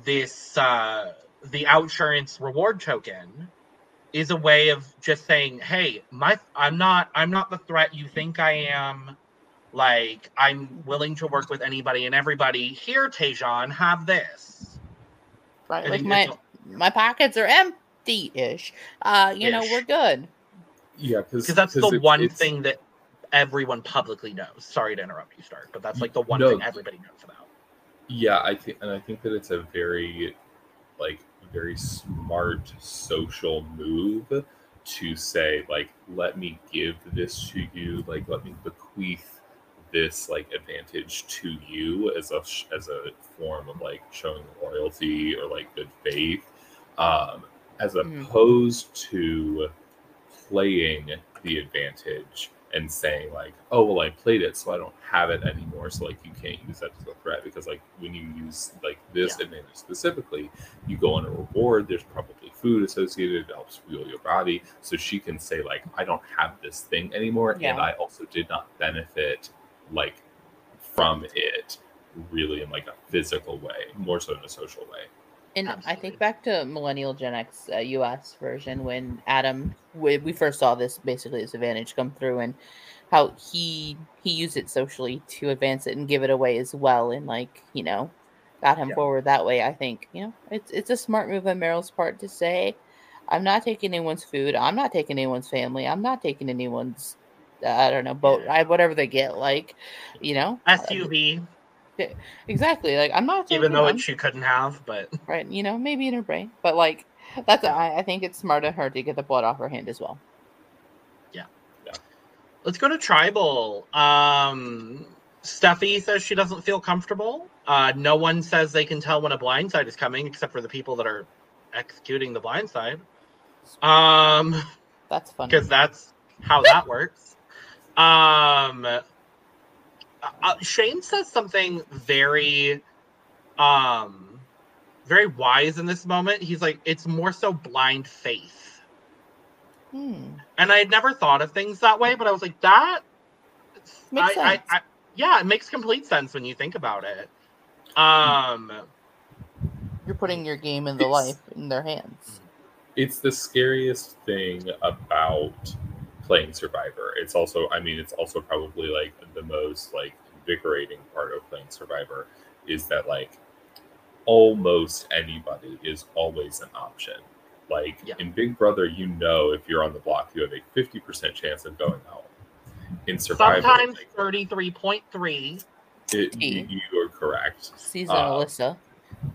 this uh the outsurance reward token is a way of just saying, "Hey, my I'm not I'm not the threat you think I am. Like I'm willing to work with anybody and everybody. Here, Tejan, have this." right. I Like my it's- my pockets are empty-ish. Uh, you know, we're good. Yeah, because Because that's the one thing that everyone publicly knows. Sorry to interrupt you, Stark, but that's like the one No. thing everybody knows about. Yeah, I think, and I think that it's a very, like, very smart social move to say, like, let me give this to you, like, let me bequeath this like advantage to you as a as a form of like showing loyalty or like good faith, um, as Mhm. opposed to playing the advantage and saying like, oh well, I played it, so I don't have it anymore. So like, you can't use that as a threat because like when you use like this Yeah. advantage specifically, you go on a reward. There's probably food associated. It helps fuel your body. So she can say like, I don't have this thing anymore, and I also did not benefit like from it really in like a physical way, more so in a social way. And I think back to Millennial Gen X uh, US version when Adam we, we first saw this basically this advantage come through and how he he used it socially to advance it and give it away as well and like you know got him Yeah. forward that way. I think you know it's it's a smart move on Meryl's part to say I'm not taking anyone's food. I'm not taking anyone's family. I'm not taking anyone's uh, I don't know boat ride whatever they get like you know uh, Exactly like I'm not even though it she couldn't have, but right? You know, maybe in her brain, but like that's I, I think it's smart of her to get the blood off her hand as well. Yeah. yeah. Let's go to tribal. Um, Steffi says she doesn't feel comfortable. Uh, no one says they can tell when a blindside is coming, except for the people that are executing the blindside. Um, That's funny. because that's how that works. Um, uh, Shane says something very, um, very wise in this moment. He's like, it's more so blind faith, Hmm. and I had never thought of things that way, but I was like, that Makes I, I, sense. I, yeah, it makes complete sense when you think about it. Um, You're putting your game and the life in their hands. it's the scariest thing about playing survivor it's also i mean it's also probably like the most like invigorating part of playing survivor is that like almost anybody is always an option Like Yeah. in Big Brother, you know if you're on the block, you have a 50% chance of going home. In Survivor, Sometimes like, 33.3. it, you, you are correct. Season Uh, Alyssa.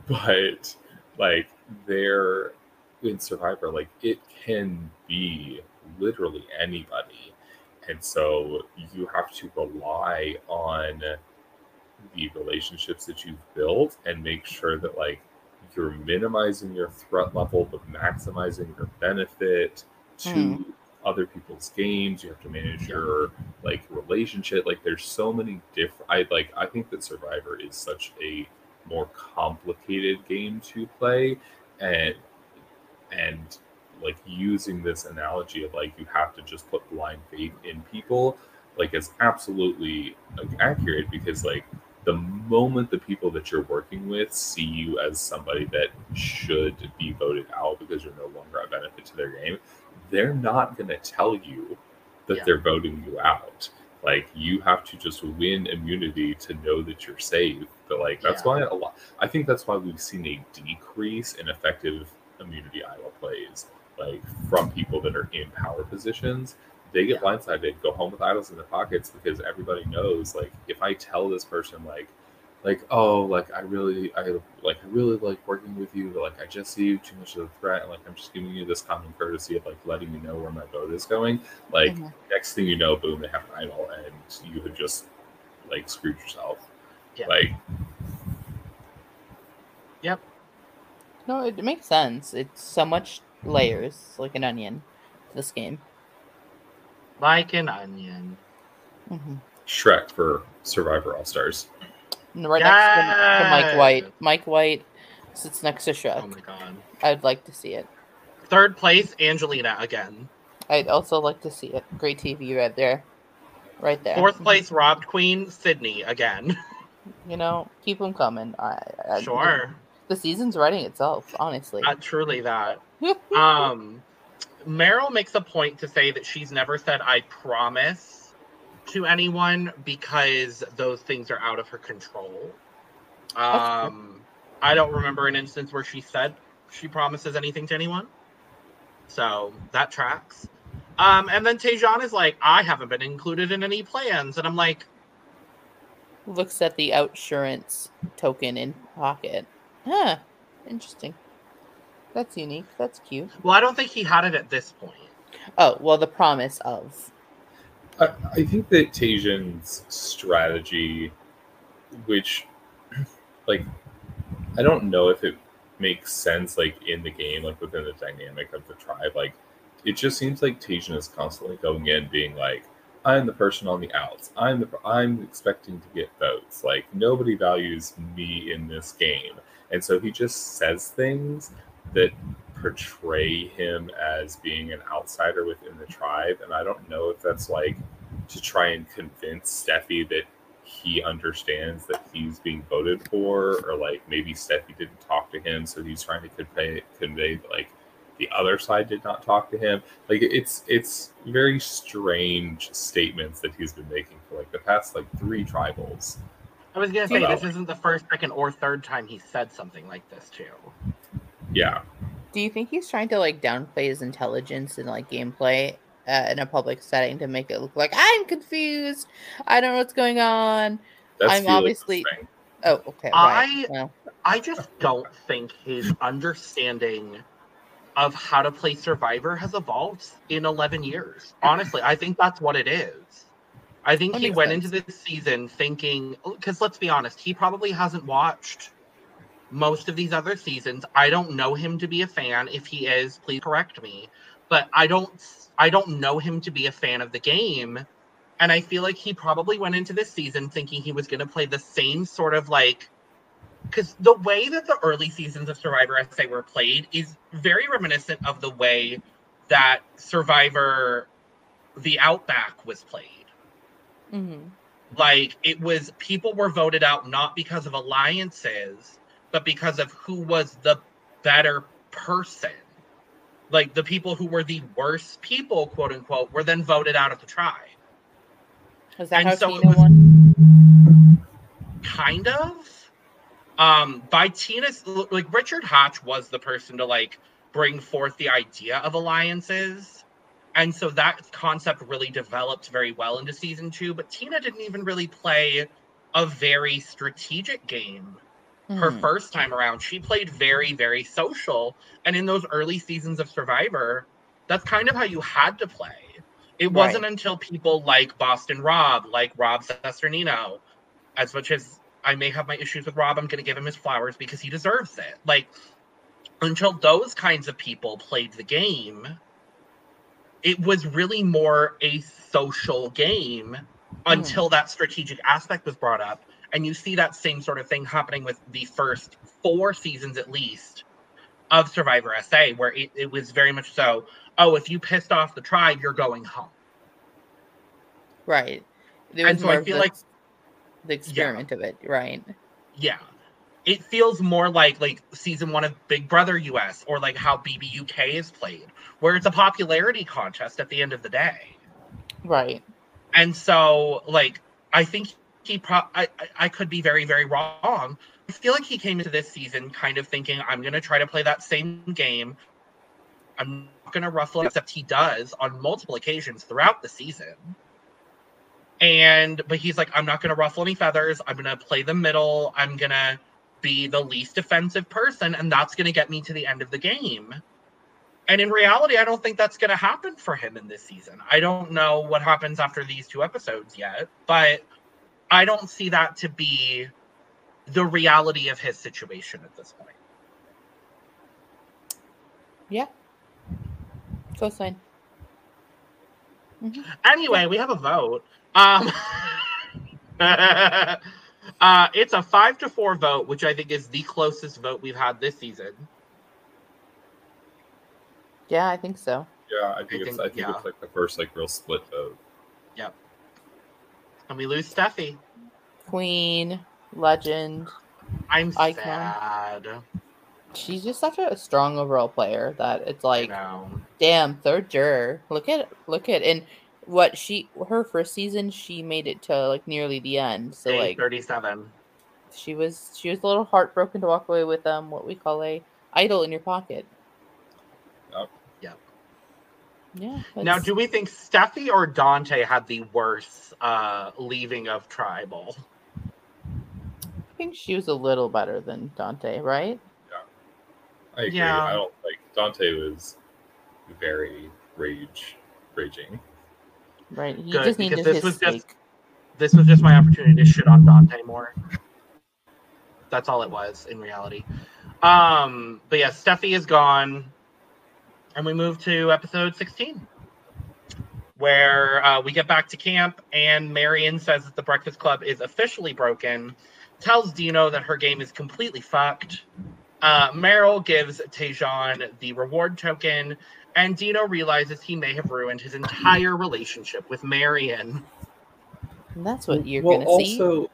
but like there in survivor like it can be literally anybody. And so you have to rely on the relationships that you've built and make sure that like you're minimizing your threat level but maximizing your benefit to hmm. other people's games you have to manage your like relationship. Like there's so many different i like i think that survivor is such a more complicated game to play and and like using this analogy of like you have to just put blind faith in people like is absolutely like, accurate because like the moment the people that you're working with see you as somebody that should be voted out because you're no longer a benefit to their game they're not going to tell you that Yeah. they're voting you out like you have to just win immunity to know that you're safe but like that's Yeah. why a lot i think that's why we've seen a decrease in effective immunity idol plays like from people that are in power positions they get Yeah. blindsided go home with idols in their pockets because everybody knows like if i tell this person like like oh like i really i like i really like working with you but like i just see you too much of a threat and like i'm just giving you this common courtesy of like letting you know where my vote is going like Mhm. next thing you know boom they have an idol and you have just like screwed yourself Yeah. like Yep. No, it makes sense. It's so much layers, like an onion, to this game. Like an onion. hmm shrek for survivor all stars Right next to, to Mike White. Mike White sits next to Shrek. Oh my god. I'd like to see it. Third place, Angelina again. I'd also like to see it. Great TV right there. Right there. Fourth place, Robbed Queen, Sydney again. <laughs> You know, keep them coming. I, I, Sure. The season's writing itself, honestly. Not truly that. <laughs> Um, Meryl makes a point to say that she's never said "I promise" to anyone because those things are out of her control. Um, I don't remember an instance where she said she promises anything to anyone, so that tracks. Um, and then Tejan is like, "I haven't been included in any plans," and I'm like, Looks at the outsurance token in pocket. Huh. Interesting. That's unique. That's cute. "Well, I don't think he had it at this point." Oh, well, the promise of. I, I think that Tejan's strategy, which, <clears throat> like, I don't know if it makes sense, like, in the game, like, within the dynamic of the tribe. Like, it just seems like Tejan is constantly going in, being like, I'm the person on the outs. I'm the I'm expecting to get votes. Like nobody values me in this game, and so he just says things that portray him as being an outsider within the tribe. And I don't know if that's like to try and convince Steffi that he understands that he's being voted for, or like maybe Steffi didn't talk to him, so he's trying to convey convey like the other side did not talk to him. Like it's it's very strange statements that he's been making for like the past like three tribals. I was gonna say Well- this isn't the first, second, or third time he said something like this too. Yeah, Do you think he's trying to like downplay his intelligence and like gameplay uh, in a public setting to make it look like I'm confused? I don't know what's going on. that's I'm obviously- Oh, okay. I- Right. Well, I just don't think his understanding of how to play Survivor has evolved in 11 years. Honestly, I think that's what it is. I think That he went sense. into this season thinking, oh, because let's be honest, he probably hasn't watched most of these other seasons. I don't know him to be a fan. If he is, please correct me. But I don't, I don't know him to be a fan of the game. And I feel like he probably went into this season thinking he was going to play the same sort of like because the way that the early seasons of Survivor SA were played is very reminiscent of the way that Survivor the Outback was played. Mhm. Like it was people were voted out not because of alliances, but because of who was the better person. Like the people who were the worst people, quote unquote, were then voted out of the tribe. Is that And how so it Tina was- won? kind of um by tina's like richard hatch was the person to like bring forth the idea of alliances. And so that concept really developed very well into season two. But Tina didn't even really play a very strategic game her Hmm. first time around. She played very, very social. And in those early seasons of Survivor, that's kind of how you had to play. It wasn't until people like Boston Rob, like Rob Cesternino, as much as I may have my issues with Rob, I'm going to give him his flowers because he deserves it. Like, until those kinds of people played the game, it was really more a social game mm. until that strategic aspect was brought up. And you see that same sort of thing happening with the first four seasons, at least, of Survivor SA, where it, it was very much so oh, if you pissed off the tribe, you're going home. Right. There And so I feel the- like- the experiment of it, right? Yeah. It feels more like like season one of Big Brother US or like how BBUK is played, where it's a popularity contest at the end of the day. Right. And so, like, I think he pro I, I- could be very, very wrong. I feel like he came into this season kind of thinking, I'm gonna try to play that same game. I'm not gonna ruffle, except he does on multiple occasions throughout the season. And but he's like, I'm not gonna ruffle any feathers, I'm gonna play the middle, I'm gonna be the least offensive person, and that's gonna get me to the end of the game. And in reality, I don't think that's going to happen for him in this season. I don't know what happens after these two episodes yet, but I don't see that to be the reality of his situation at this point. Yeah. Cosign. Anyway, we have a vote. Um, <laughs> uh, it's a five to four vote, which I think is the closest vote we've had this season. Yeah, I think so. Yeah, I think I it's I think yeah. it's like the first like real split vote. Yep. And we lose Steffi. Queen, legend. I'm Icon. sad. She's just such a strong overall player that it's like, damn, third juror. Look at look at and what she her first season she made it to like nearly the end. So Day like 37. she was she was a little heartbroken to walk away with um what we call a idol in your pocket. Yep. Yep. Yeah. Now, do we think Steffi or Dante had the worst uh, leaving of Tribal? I think she was a little better than Dante, right? Yeah. I agree. Yeah. I don't like Dante was very rage raging. Right. He Good, just because this his was just- This was just my opportunity to shit on Dante more. That's all it was in reality. Um, but yeah, Steffi is gone, and we move to episode 16, where uh, we get back to camp, and Marion says that the Breakfast Club is officially broken, tells Dino that her game is completely fucked. Uh, Meryl gives Tejan the reward token, and Dino realizes he may have ruined his entire relationship with Marion. And that's what you're well, gonna see. also,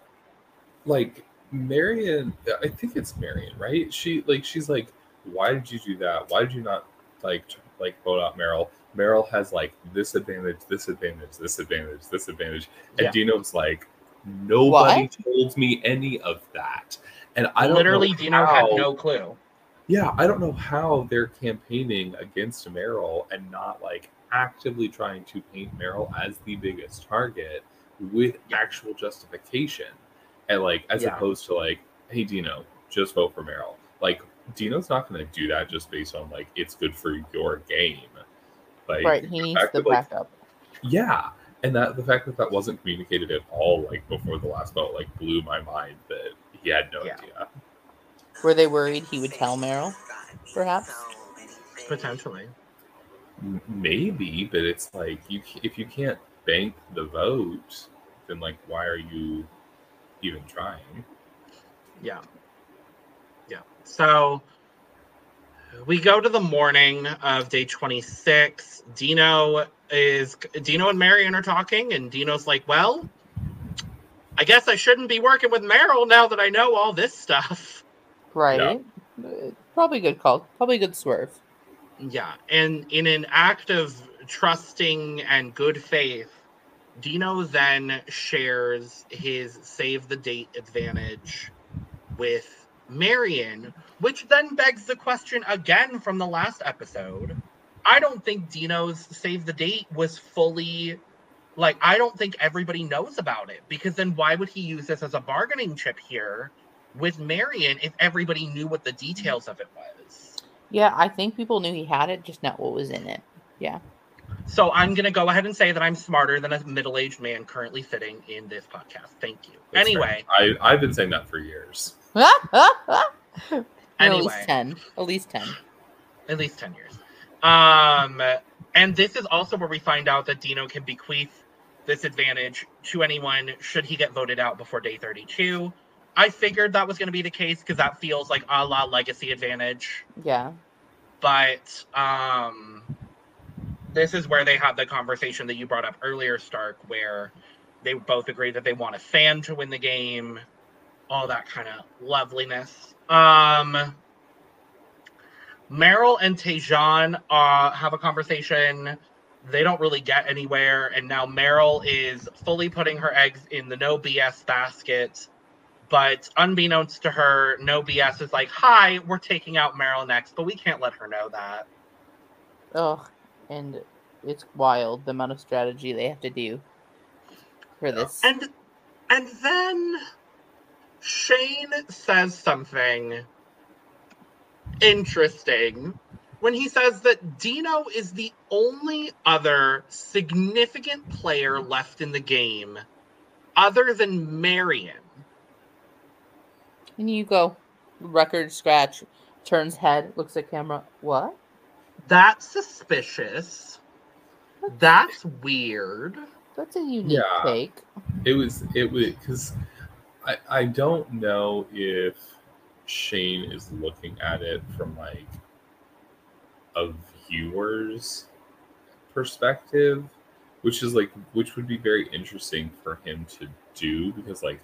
like Marion, I think it's Marion, right? She like she's like, why did you do that? Why did you not like t- like vote out Meryl? Meryl has like this advantage, this advantage, this advantage, this advantage, and Yeah. Dino's like, nobody What? told me any of that, and I don't Literally, know Dino how, had no clue. Yeah, I don't know how they're campaigning against Meryl and not like actively trying to paint Meryl as the biggest target with actual justification. And like as Yeah. opposed to like, hey Dino, just vote for Meryl. Like Dino's not gonna do that just based on like it's good for your game. Like right. He needs the that, like, backup. yeah. And that the fact that that wasn't communicated at all like before the last vote like blew my mind that he had no Yeah. idea. Were they worried he would tell Meryl? Perhaps. Potentially. Maybe, but it's like you if you can't bank the vote, then like why are you even trying? Yeah. Yeah. So we go to the morning of day 26. Dino is Dino and Marion are talking, and Dino's like, Well, I guess I shouldn't be working with Meryl now that I know all this stuff. Right. Uh, Probably good call. Probably good swerve. Yeah. And in an act of trusting and good faith, Dino then shares his save the date advantage with Marion, which then begs the question again from the last episode. I don't think Dino's save the date was fully like I don't think everybody knows about it because then why would he use this as a bargaining chip here with Marion if everybody knew what the details of it was? Yeah, I think people knew he had it, just not what was in it. Yeah. So I'm gonna go ahead and say that I'm smarter than a middle-aged man currently sitting in this podcast. Thank you. That's anyway, fair. I, I've been saying that for years. <laughs> At least ten. At least ten. at least 10 years. Um, and this is also where we find out that Dino can bequeath this advantage to anyone should he get voted out before day 32. I figured that was going to be the case because that feels like a la legacy advantage. Yeah. But um, this is where they have the conversation that you brought up earlier, Stark, where they both agree that they want a fan to win the game, all that kind of loveliness. Um, Meryl and Tejan uh, have a conversation. They don't really get anywhere, and now Meryl is fully putting her eggs in the no BS basket. But unbeknownst to her, no BS is like, "Hi, we're taking out Meryl next, but we can't let her know that." Ugh. And it's wild the amount of strategy they have to do for this. And and then Shane says something interesting when he says that Dino is the only other significant player left in the game other than Marion. And you go, record scratch, turns head, looks at camera. What? That's suspicious. That's weird. That's a unique Yeah. take. It was it was because I I don't know if Shane is looking at it from like a viewer's perspective, which is like which would be very interesting for him to do because like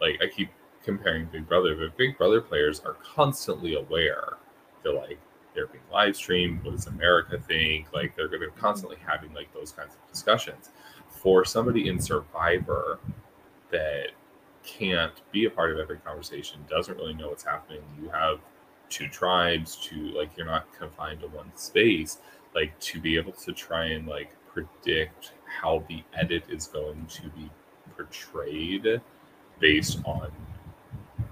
like I keep comparing Big Brother, but Big Brother players are constantly aware. They're like they're being live streamed. What does America think? Like they're they're constantly having like those kinds of discussions. For somebody in Survivor that can't be a part of every conversation, doesn't really know what's happening. You have two tribes, to like you're not confined to one space. Like to be able to try and like predict how the edit is going to be portrayed based on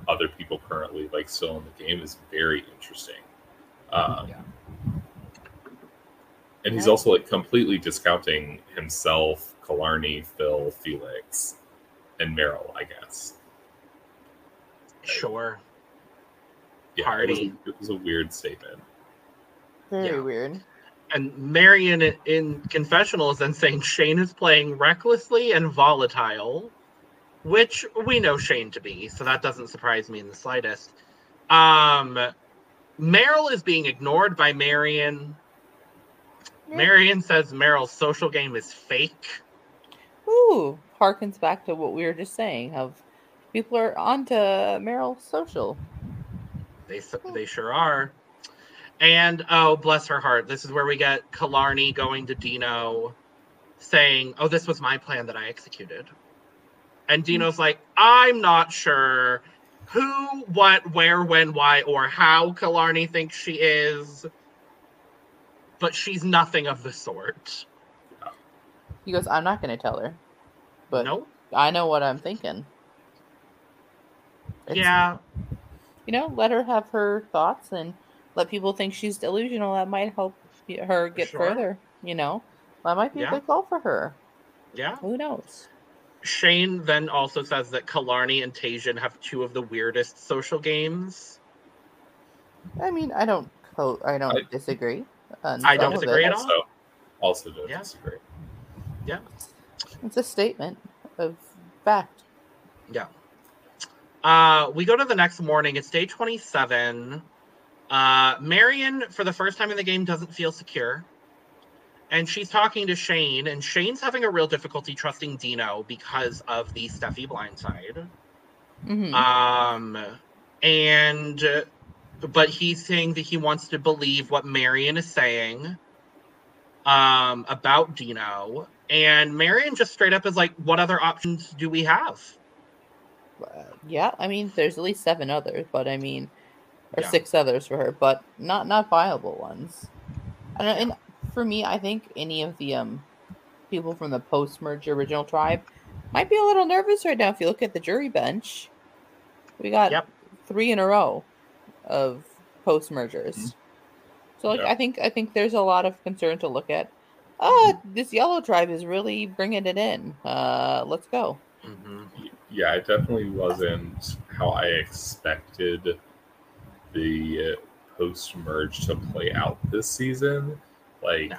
other people currently like still in the game is very interesting. Um, Yeah. And he's Yeah. also like completely discounting himself, Killarney, Phil, Felix, and Meryl, I guess. Sure. Yeah, Party. It was, it was a weird statement. Very Yeah. weird. And Marion in confessional is then saying Shane is playing recklessly and volatile, which we know Shane to be, so that doesn't surprise me in the slightest. Um, Meryl is being ignored by Marion. Marion says Meryl's social game is fake. Ooh, harkens back to what we were just saying of people are onto Meryl's social. They they sure are. And oh, bless her heart, this is where we get Killarney going to Dino, saying, "Oh, this was my plan that I executed." And mm-hmm. Dino's like, "I'm not sure who, what, where, when, why, or how Killarney thinks she is, but she's nothing of the sort." He goes, I'm not going to tell her, but nope. I know what I'm thinking. It's- Yeah, You know, let her have her thoughts and let people think she's delusional. That might help her get Sure. further. You know, that might be Yeah. a good call for her. yeah. Who knows? Shane then also says that Killarney and Tejan have two of the weirdest social games. I mean, I don't, co- I don't I- disagree. I don't disagree it. at all. Also, also don't Yeah. disagree. Yeah, it's a statement of fact. Yeah. Uh, we go to the next morning. It's day 27. Uh, Marion, for the first time in the game, doesn't feel secure. And she's talking to Shane, and Shane's having a real difficulty trusting Dino because of the Steffi blindside. hmm Um, and, but he's saying that he wants to believe what Marion is saying um, about Dino. And Marion just straight up is like, what other options do we have? Uh, yeah, I mean, there's at least seven others, but I mean, or Yeah. six others for her, but not not viable ones. And, and for me, I think any of the um people from the post merge original tribe might be a little nervous right now. If you look at the jury bench, we got Yep. three in a row of post mergers. So like, Yeah. I think I think there's a lot of concern to look at. Uh, this yellow tribe is really bringing it in. Uh, let's go. Mhm. yeah, it definitely wasn't how I expected the post merge to play out this season. Like, No.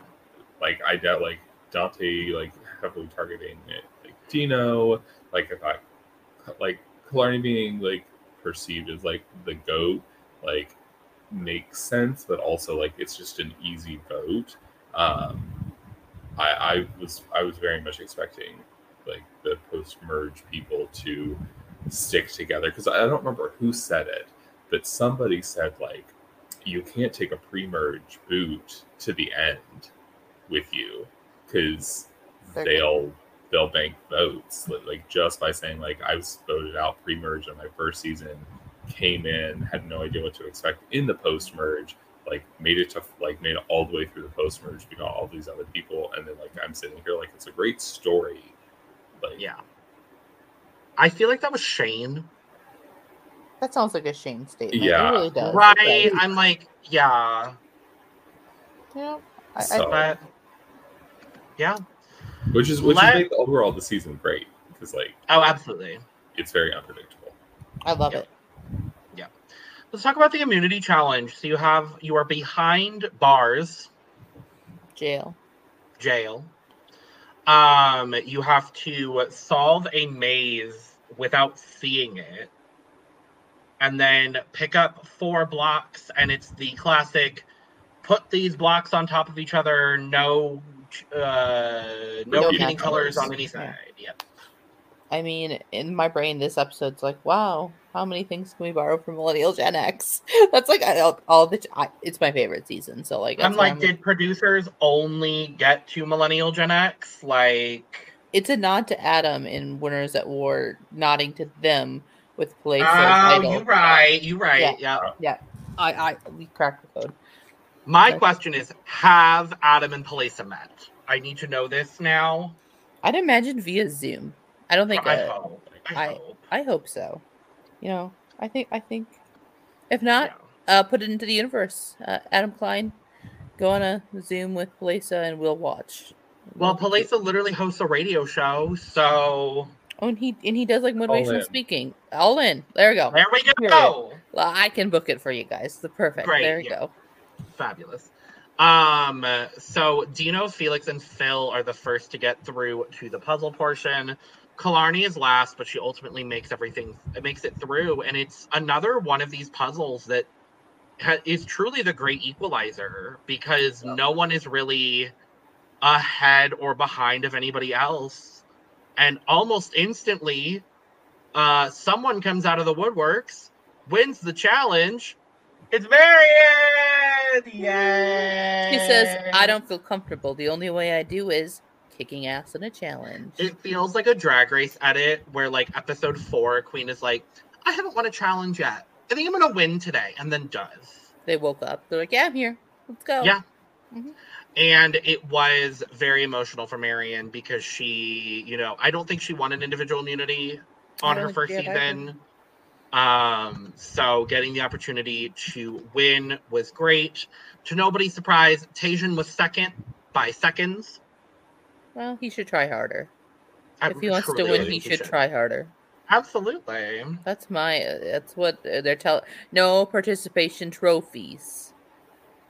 like I doubt like Dante like heavily targeting it. like Dino. Like if I like Killarney being like perceived as like the goat, like makes sense, but also like it's just an easy vote. Um, I, I was I was very much expecting like the post merge people to stick together because I don't remember who said it, but somebody said like you can't take a pre merge boot to the end with you because they'll they'll bank votes like just by saying like I was voted out pre merge on my first season, came in had no idea what to expect in the post merge. Like made it to like made it all the way through the post merge, beat all these other people, and then like I'm sitting here like it's a great story, like Yeah. I feel like that was Shane. That sounds like a Shane statement. Yeah. It really does. It Right. does. I'm like, yeah. Yeah. I, I, So- But yeah. which is which Let- is make overall the season great because like Oh, absolutely. it's very unpredictable. I love Yeah. it. Yeah. Let's talk about the immunity challenge. So you have you are behind bars, Jail. jail. Um, you have to solve a maze without seeing it. And then pick up four blocks, and it's the classic put these blocks on top of each other, no uh no, No repeating colors colors. on any Yeah. Yep. I mean, in my brain, this episode's like, wow, how many things can we borrow from Millennial Gen X? <laughs> That's like all, all the. I, it's my favorite season, so like, I'm like, did producers only get to Millennial Gen X? Like it's a nod to Adam in Winners at War, nodding to them with place. Oh, title. you right, You're right. Yeah. Yeah. I, I, we cracked the code. My Okay. question is, have Adam and Palisa met? I need to know this now. I'd imagine via Zoom. I don't think. I uh, hope. I, I- hope. I hope so. You know, I think. I think. If not, Yeah. uh, put it into the universe. Uh, Adam Klein, go on a Zoom with Palisa and we'll watch. Well, Palisa literally hosts a radio show, so and he and he does like motivational speaking. All in. There we go. there we go. Well, I can book it for you guys. The perfect. Great, there we yeah. go. Fabulous. Um, so Dino, Felix, and Phil are the first to get through to the puzzle portion. Killarney is last, but she ultimately makes everything makes it through, and it's another one of these puzzles that ha- is truly the great equalizer because no one is really ahead or behind of anybody else, and almost instantly, uh, someone comes out of the woodworks, wins the challenge. It's Marion! Yay! She says, "I don't feel comfortable. The only way I do is kicking ass in a challenge." It feels like a drag race edit where, like, episode four, Queen is like, I haven't won a challenge yet. I think I'm gonna win today, and then does. They woke up. They're like, "Yeah, I'm here. Let's go." Yeah. Mhm. And it was very emotional for Marion because she, you know, I don't think she won an individual immunity on her first season. Um, so getting the opportunity to win was great. To nobody's surprise, Tejan was second by seconds. Well, he should try harder. I if he wants to win, think he should try harder. Absolutely. That's my. That's what they're telling. No participation trophies.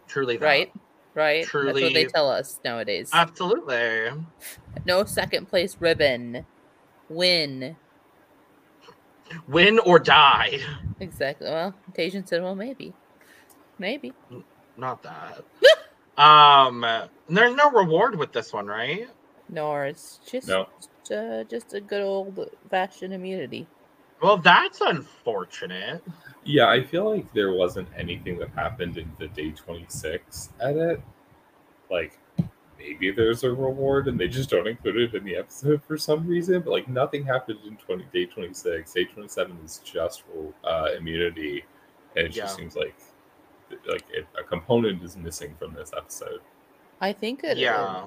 Truly that. Right. Right. That's what they tell us nowadays. Absolutely. no second place ribbon. Win. Win or die. Exactly. Well, Tejan said, "Well, maybe, maybe." Not that. <laughs> um, there's no reward with this one, right? Nor it's just No. uh, just a good old fashioned immunity. Well, that's unfortunate. Yeah, I feel like there wasn't anything that happened in the day 26 edit. Like, maybe there's a reward and they just don't include it in the episode for some reason. But like nothing happened in twenty day twenty six. Day twenty seven is just uh, immunity, and it Yeah. just seems like like it, a component is missing from this episode. I think it Yeah.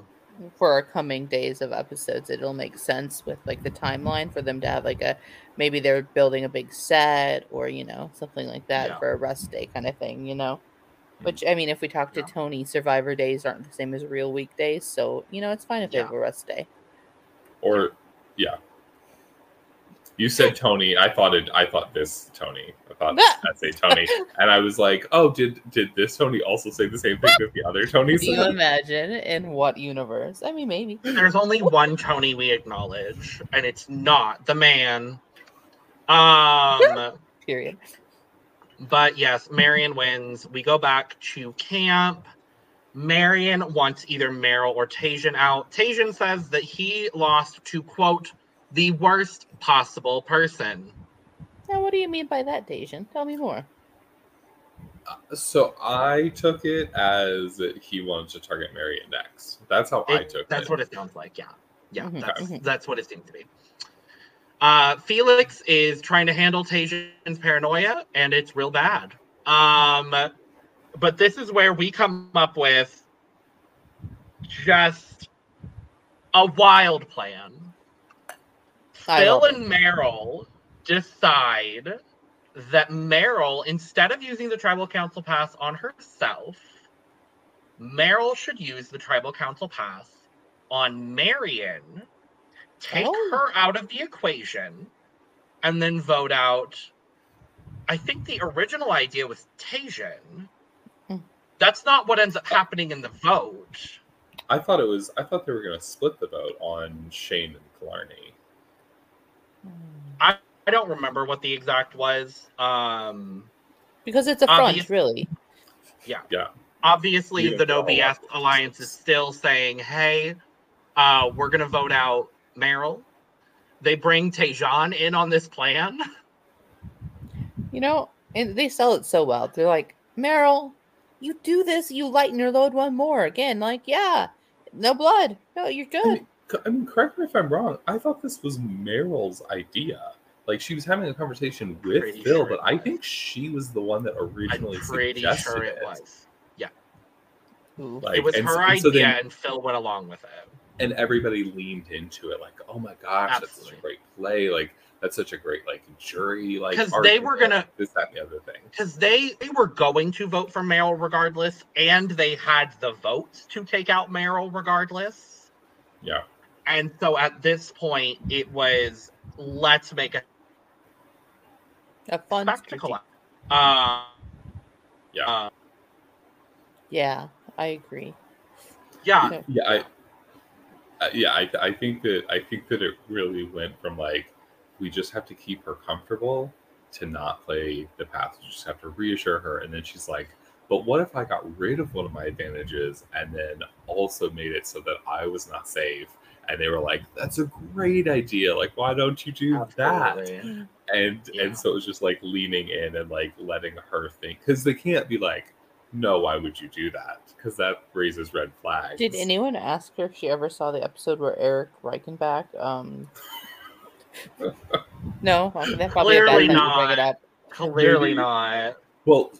For our coming days of episodes, it'll make sense with like the timeline for them to have like a maybe they're building a big set or you know something like that Yeah. for a rest day kind of thing, you know. Mm. Which I mean, if we talk to Yeah. Tony, Survivor days aren't the same as real weekdays, so you know it's fine if they have a rest day. Or yeah. You said Tony. I thought it. I thought this Tony. I thought <laughs> I say Tony, and I was like, "Oh, did did this Tony also say the same thing that the other Tony Do you imagine in what universe? I mean, maybe. There's only one Tony we acknowledge, and it's not the man. Um, <laughs> Period. but yes, Marion wins. We go back to camp. Marion wants either Meryl or Tejan out. Tejan says that he lost to quote the worst possible person. Now, what do you mean by that, Tejan? Tell me more. So I took it as he wanted to target Marion next. That's how I took that's it. That's what it sounds like. Yeah, yeah, Mhm, that's mhm. that's what it seems to be. Uh, Felix is trying to handle Tejan's paranoia, and it's real bad. Um, but this is where we come up with just a wild plan. I Phil love it. and Meryl decide that Meryl, instead of using the tribal council pass on herself, Meryl should use the tribal council pass on Marion, take Oh. her out of the equation, and then vote out. I think the original idea was Tejan. Hmm. That's not what ends up happening in the vote. I thought it was. I thought they were going to split the vote on Shane and Killarney. I don't remember what the exact was. Um, Because it's a front, Obvious- really. obviously Even the for no BS alliance is still saying, "Hey, uh, we're gonna vote out Meryl." They bring Tejan in on this plan. You know, and they sell it so well. They're like, Meryl, you do this, you lighten your load one more. Again, like, yeah, no blood. No, you're I good. mean, c- I mean, correct me if I'm wrong. I thought this was Meryl's idea. Like she was having a conversation with Pretty Phil, sure but I think she was the one that originally I'm pretty suggested sure it it. was. Yeah, Like, it was and her so- idea, and so then- and Phil went along with it. and everybody leaned into it like oh my gosh that's such a great play like that's such a great like jury like 'Cause they were gonna- this that and the other thing Because they they were going to vote for Meryl regardless, and they had the votes to take out Meryl regardless. yeah And so at this point, it was let's make a A fun spectacle. strategy. Uh, Yeah. uh, Yeah, I agree. yeah. Yeah. yeah i uh, yeah I, I think that i think that it really went from like we just have to keep her comfortable to not play the path we just have to reassure her and then she's like but what if i got rid of one of my advantages and then also made it so that i was not safe and they were like that's a great idea like why don't you do that Absolutely. And Yeah. and so it was just like leaning in and like letting her think because they can't be like no why would you do that because that raises red flags Did anyone ask her if she ever saw the episode where Eric Reichenbach? Um, <laughs> no, okay, that's probably a bad Clearly time to bring it not. up. Clearly Maybe- not. well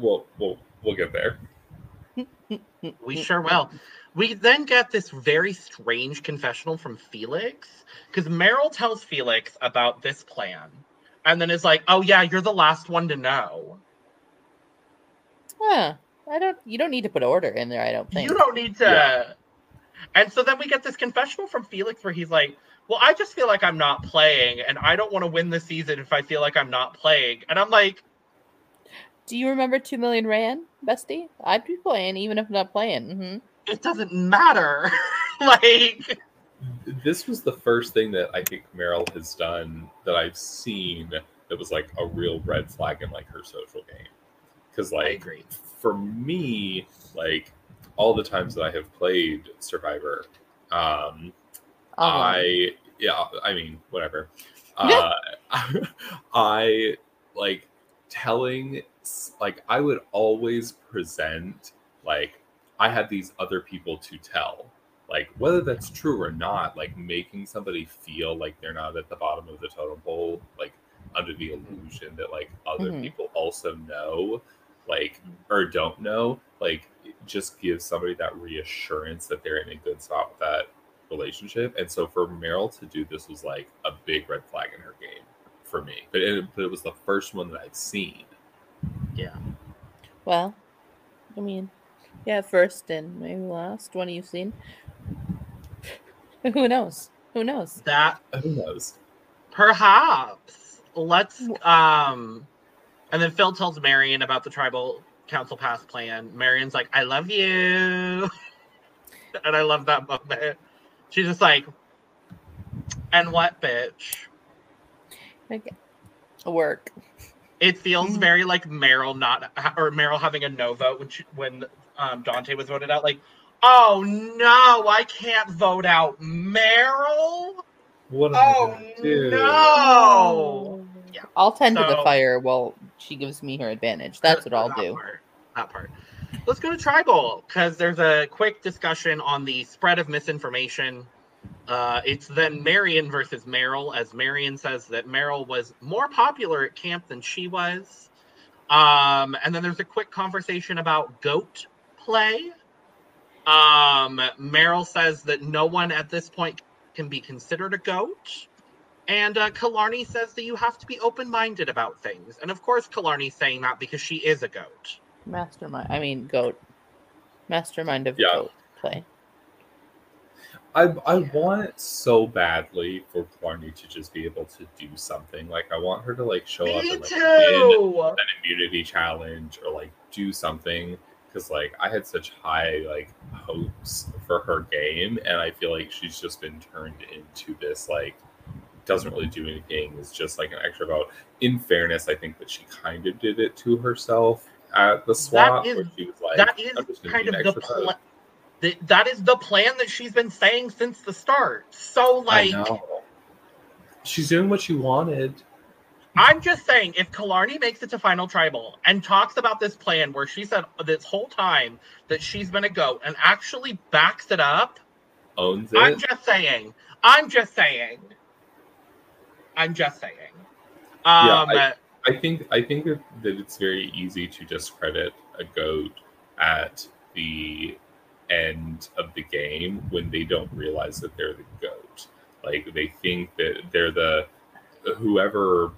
well we'll we'll get there We sure will. We then get this very strange confessional from Felix because Meryl tells Felix about this plan and then is like, oh, yeah, you're the last one to know. Huh. I don't. You don't need to put order in there. I don't think. You don't need to. Yeah. And so then we get this confessional from Felix where he's like, well, I just feel like I'm not playing and I don't want to win the season if I feel like I'm not playing. And I'm like, Do you remember Two Million Rand, Bestie? I'd be playing even if I'm not playing. hmm it doesn't matter. <laughs> like, this was the first thing that i think meryl has done that i've seen that was like a real red flag in like her social game because I like for me like all the times that i have played survivor um I yeah, I mean whatever. <laughs> Uh, <laughs> I like telling like I would always present like I had these other people to tell. Like whether that's true or not, like making somebody feel like they're not at the bottom of the totem pole, like under the illusion that like other Mhm. people also know, like or don't know, like just gives somebody that reassurance that they're in a good spot with that relationship. And so for Meryl to do this was like a big red flag in her game for me. But it, but it was the first one that I'd seen. Yeah. Well, I mean, yeah, first and maybe last one you've seen. Who knows? Who knows? That Who knows? perhaps. Let's um and then Phil tells Marion about the tribal council pass plan. Marion's like, I love you. <laughs> and I love that moment. She's just like, and what, bitch? Okay. Work. It feels Mhm. very like Meryl not or Meryl having a no vote when she, when um, Dante was voted out. Like, oh no, I can't vote out Meryl. What am I Oh gonna do? no! Yeah. I'll tend to the fire while she gives me her advantage. That's what I'll that do. Part, that part. Let's go to tribal because there's a quick discussion on the spread of misinformation. Uh, it's then Marion versus Meryl, as Marion says that Meryl was more popular at camp than she was. Um, and then there's a quick conversation about goat play. Um, Meryl says that no one at this point can be considered a goat. And uh, Killarney says that you have to be open minded about things. And of course, Killarney's saying that because she is a goat. Mastermind. I mean, goat. Mastermind of Yeah. goat play. I I want so badly for Killarney to just be able to do something. Like I want her to like show up Me and like win an immunity challenge or like do something because like I had such high like hopes for her game, and I feel like she's just been turned into this like doesn't really do anything. Is just like an extra vote. In fairness, I think that she kind of did it to herself at the swap, is- where she was like, that is "I'm just gonna kind of the extra vote." plan. That is the plan that she's been saying since the start. So, like, I know. She's doing what she wanted. I'm just saying, if Killarney makes it to final tribal and talks about this plan where she said this whole time that she's been a goat and actually backs it up, Owns it. I'm just saying. I'm just saying. I'm just saying. Um, I- I think I think that, that it's very easy to discredit a goat at the end of the game when they don't realize that they're the goat. Like they think that they're the whoever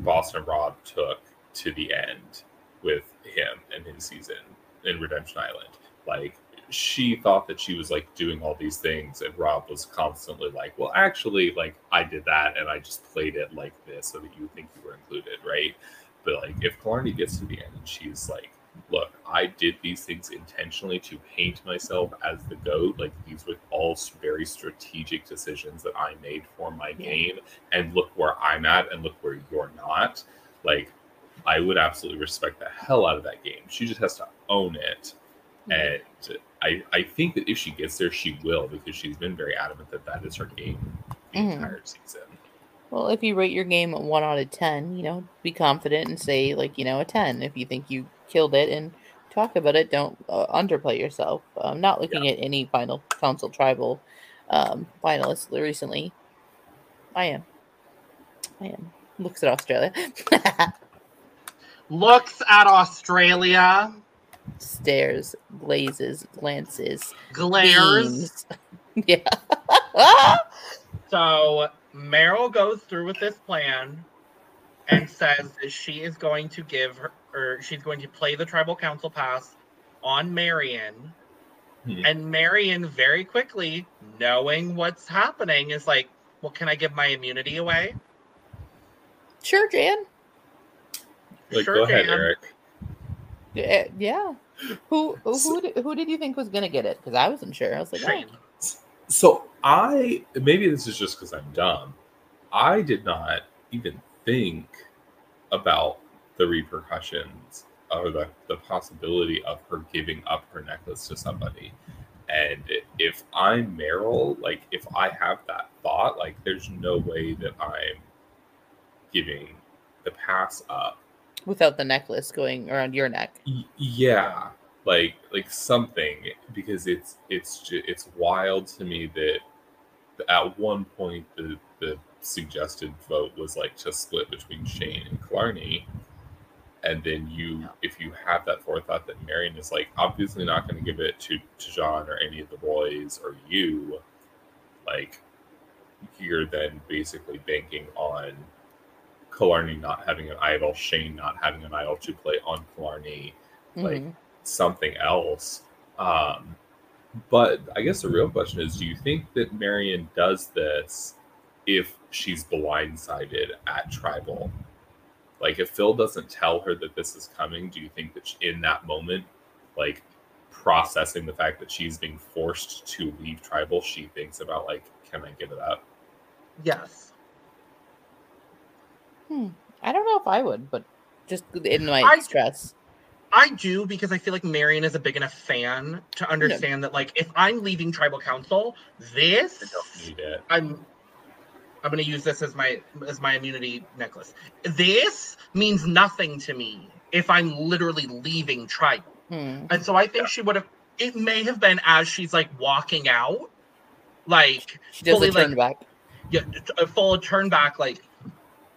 Boston Rob took to the end with him and his season in Redemption Island. Like she thought that she was like doing all these things and Rob was constantly like, Well actually like I did that and I just played it like this so that you think you were included, right? But like if Killarney gets to the end and she's like, Look, I did these things intentionally to paint myself as the GOAT. Like these were all very strategic decisions that I made for my game. And look where I'm at and look where you're not. Like I would absolutely respect the hell out of that game. She just has to own it. And I, I think that if she gets there, she will because she's been very adamant that that is her game the Mhm. entire season. Well, if you rate your game a one out of ten, you know, be confident and say like you know a ten if you think you killed it, and talk about it. Don't uh, underplay yourself. I'm not looking at any final council tribal um, finalists recently. I am. I am. Looks at Australia. <laughs> looks at Australia, Stares, glazes, glances, glares. <laughs> yeah. <laughs> So Meryl goes through with this plan and says that she is going to give her, or she's going to play the tribal council pass on Marion. Hmm. And Marion, very quickly, knowing what's happening, is like, "Well, can I give my immunity away?" sure, Jan. Like, Sure go ahead, can. Eric. Yeah. yeah. Who who who did, who did you think was gonna get it? Because I wasn't sure. I was like, oh, So I maybe this is just because I'm dumb. I did not even think about the repercussions or the, the possibility of her giving up her necklace to somebody. And if I'm Meryl, like if I have that thought, like there's no way that I'm giving the pass up. without the necklace going around your neck. Yeah. like like something because it's it's ju- it's wild to me that at one point the the suggested vote was like to split between Shane and Killarney. And then you, if you have that forethought that Marion is like obviously not going to give it to, to John or any of the boys or you, like you're then basically banking on Killarney not having an idol, Shane not having an idol to play on Killarney, like Mhm. something else. Um, but I guess the real question is: Do you think that Marion does this if she's blindsided at tribal? Like, if Phil doesn't tell her that this is coming, do you think that she- in that moment, like processing the fact that she's being forced to leave tribal, she thinks about like, can I give it up? Yes. Hmm. I don't know if I would, but just in my I- stress. I do because I feel like Marion is a big enough fan to understand that like if I'm leaving tribal council, this I don't need it. I'm I'm gonna use this as my as my immunity necklace. This means nothing to me if I'm literally leaving tribal. Hmm. And so I think she would have it may have been as she's like walking out, like She does fully, a turn like- back. yeah, a full turn back, like,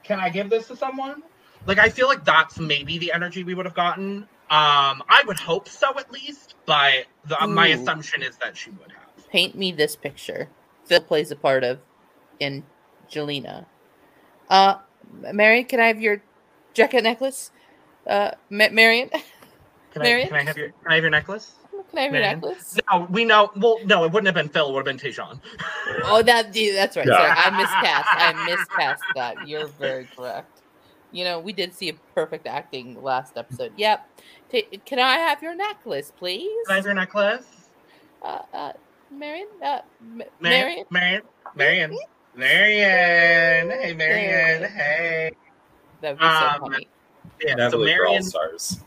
can I give this to someone? Like I feel like that's maybe the energy we would have gotten. Um, I would hope so at least, but the, my assumption is that she would have. Paint me this picture. Phil plays a part of in Jelena. Uh, Marion, can I have your jacket necklace? Uh, Ma- Marion, <laughs> Can I, Marion? can I have your can I have your necklace? can I have your necklace? No, we know. Well, no, it wouldn't have been Phil. It would have been Tejan. Oh, that that's right. Yeah. Sorry, I <laughs> miscast. I miscast that. You're very correct. You know, we did see a perfect acting last episode. Yep. Ta- can I have your necklace, please? Can I have your necklace? Uh, uh, Marion? Uh, M- Ma- Marion? Marion, Marion, Marion. Hey, Marion. Marion. Hey. That would be so Um, funny. Yeah. So Natalie All Marion. Stars.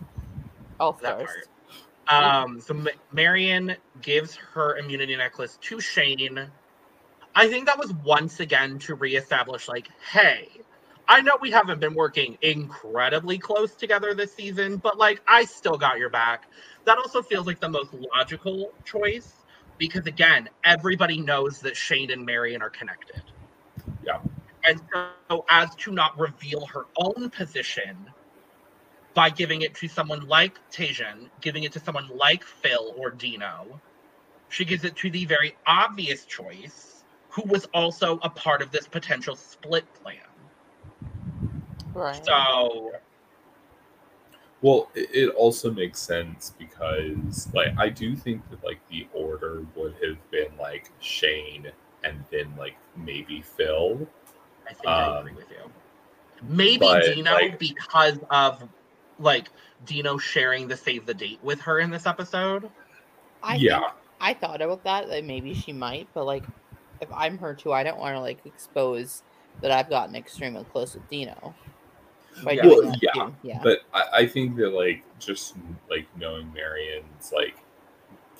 All stars. Um, so Ma- Marion gives her immunity necklace to Shane. I think that was once again to reestablish, like, hey, I know we haven't been working incredibly close together this season, but like, I still got your back. That also feels like the most logical choice because, again, everybody knows that Shane and Marion are connected. Yeah. And so, as to not reveal her own position by giving it to someone like Tejan, giving it to someone like Phil or Dino, she gives it to the very obvious choice, who was also a part of this potential split plan. Right. So, Well, it, it also makes sense because, like, I do think that like the order would have been like Shane and then like maybe Phil. I think I Um, agree with you. Maybe but, Dino like- because of like Dino sharing the save the date with her in this episode. I yeah, think I thought about that. That maybe she might, but like, if I'm her too, I don't want to like expose that I've gotten extremely close with Dino. Yeah. Well, yeah. Yeah. but I, I think that like just like knowing Marion's like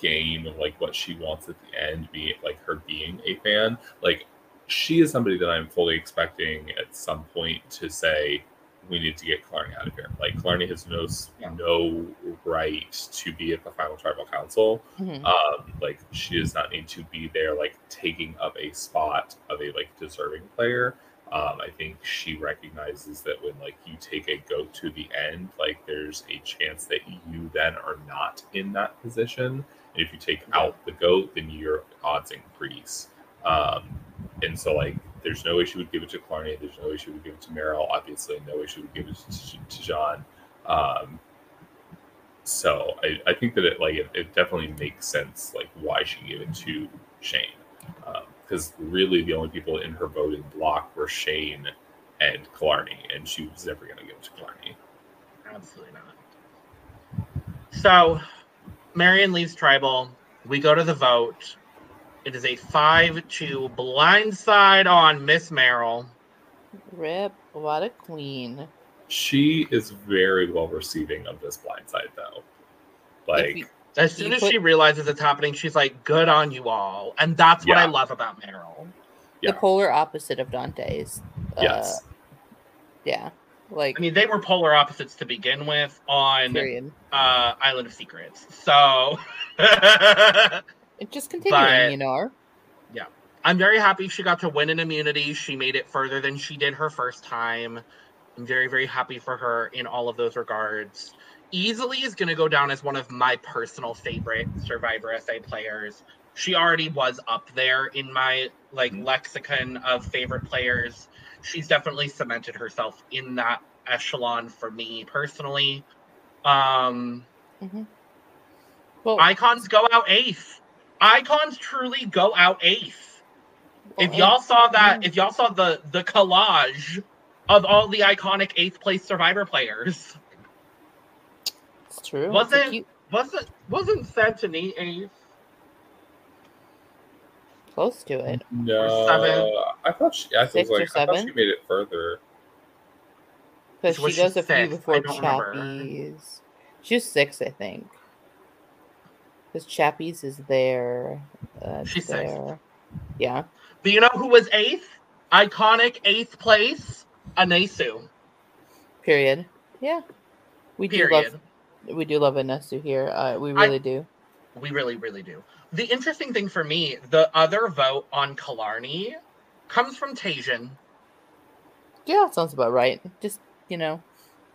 game of like what she wants at the end, be it like her being a fan, like she is somebody that I'm fully expecting at some point to say we need to get Killarney out of here. Like Killarney has no Yeah. no right to be at the final tribal council. Mhm. um like she does not need to be there like taking up a spot of a like deserving player um i think she recognizes that when like you take a goat to the end like there's a chance that you then are not in that position and if you take out the goat then your odds increase um and so like there's no way she would give it to Killarney. There's no way she would give it to Meryl. Obviously, no way she would give it to, John. Um, so I, I think that it like it, it definitely makes sense like why she gave it to Shane because really the only people in her voting block were Shane and Killarney, and she was never going to give it to Killarney. Absolutely not. So, Marion leaves tribal. We go to the vote. It is a 5 2 blindside on Miss Merrill. Rip, what a queen. She is very well receiving of this blindside though. Like you- As soon as put- she realizes it's happening, she's like, good on you all. And that's what I love about Meryl. Yeah. the polar opposite of Dante's. Uh, yes, Yeah. Like I mean, they were polar opposites to begin with on uh, Island of Secrets. So <laughs> It just continuing, But- you know. Yeah. I'm very happy she got to win an immunity. She made it further than she did her first time. I'm very, very happy for her in all of those regards. Easily is going to go down as one of my personal favorite Survivor SA players. She already was up there in my like lexicon of favorite players. She's definitely cemented herself in that echelon for me personally. Um, Well, icons go out eighth. Icons truly go out eighth. well, if y'all saw that, if y'all saw the the collage of all the iconic eighth place Survivor players, it's true. Was It's a it- cute- wasn't wasn't Santoni eighth? close to it? No, seven. I thought she. I was Six or like, I thought she made it further. Because she she goes a few fifth? Before don't. Chappies. She's six, I think. Because Chappies is there. Uh, She's sixth. there. Yeah. Do you know who was eighth? Iconic eighth place, Anesu. Period. Yeah. We do love we do love Anesu here. Uh, we I- really do. We really, really do. The interesting thing for me, the other vote on Killarney comes from Tejan. Yeah, that sounds about right. Just you know,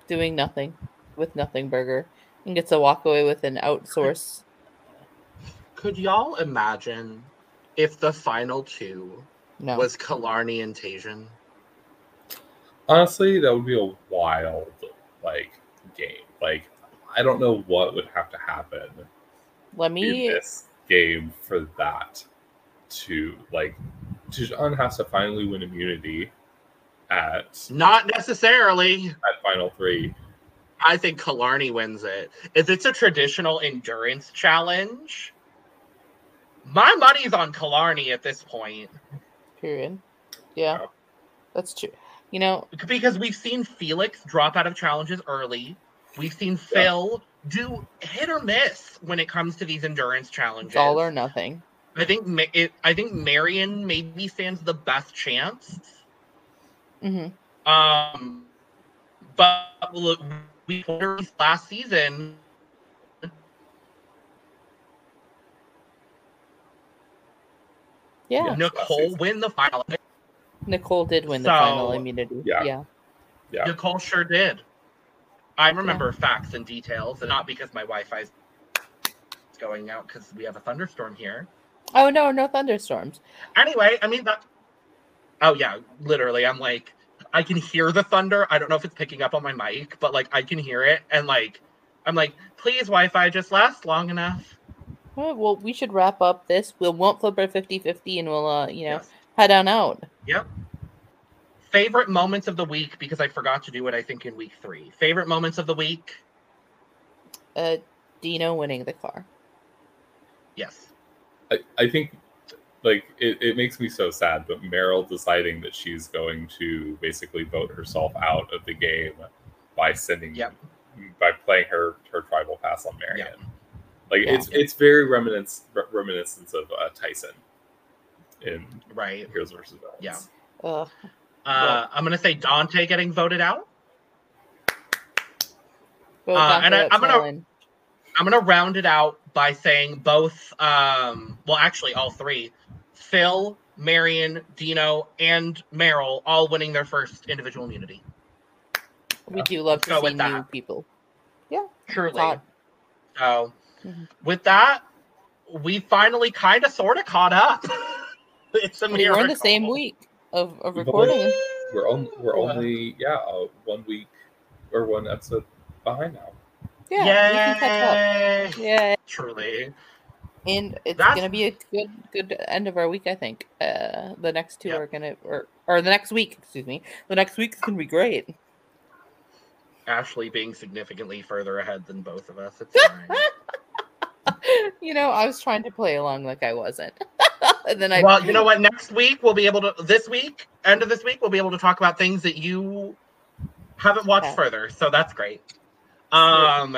doing nothing with nothing burger and gets to walk away with an outsource. Could y'all imagine if the final two No. was Killarney and Tejan? Honestly, that would be a wild like game. Like, I don't know what would have to happen Let in me this game for that to like. Tejan has to finally win immunity at Not necessarily. at final three. I think Killarney wins it. If it's a traditional endurance challenge, my money's on Killarney at this point period. Yeah. That's true. You know, because we've seen Felix drop out of challenges early. We've seen Phil do hit or miss when it comes to these endurance challenges. it's all or nothing. I think it, I think Marion maybe stands the best chance. hmm Um, but look, we last season. Yeah. Yeah. Nicole win the final. Nicole did win the So- final immunity. Yeah. yeah. Yeah. Nicole sure did. I remember facts and details, and not because my Wi-Fi is going out because we have a thunderstorm here. Oh no, no thunderstorms. Anyway, I mean that. Oh yeah, literally, I'm like, I can hear the thunder. I don't know if it's picking up on my mic, but like I can hear it, and like, I'm like, please, Wi-Fi, just last long enough. Well, well, we should wrap up this. We'll won't flip our 50-50 and we'll uh, you know, Yes. head on out. Yep. Favorite moments of the week because I forgot to do it. I think in week three. Favorite moments of the week. Uh Dino winning the car. Yes. I, I think like it, it makes me so sad, but Meryl deciding that she's going to basically vote herself out of the game by sending Yep. by playing her her tribal pass on Marion. Like Yeah. it's it's very reminiscent reminiscence of uh, Tyson in Right. Heroes versus Villains. Yeah. Ugh. Uh, I'm gonna say Dante getting voted out. Vote Uh, and I, I'm gonna- Talon. I'm gonna round it out by saying both. Um, well, actually, all three: Phil, Marion, Dino, and Meryl all winning their first individual immunity. We do love to Go see new that. people. Truly. Hot. So, Mhm. with that, we finally kind of sort of caught up. <laughs> it's a We're in the same week of, of We've recording. We're on we're only yeah uh, one week or one episode behind now. Yeah, we can catch up. Yeah, Truly. and it's That's- gonna be a good good end of our week. I think. Uh, the next two Yep. are gonna or or the next week. Excuse me. The next week's gonna be great. Ashley being significantly further ahead than both of us. It's <laughs> fine. You know, I was trying to play along like I wasn't, <laughs> and then I. well, you know what? Next week we'll be able to. This week, end of this week, we'll be able to talk about things that you haven't watched Yeah. further. So that's great. Um,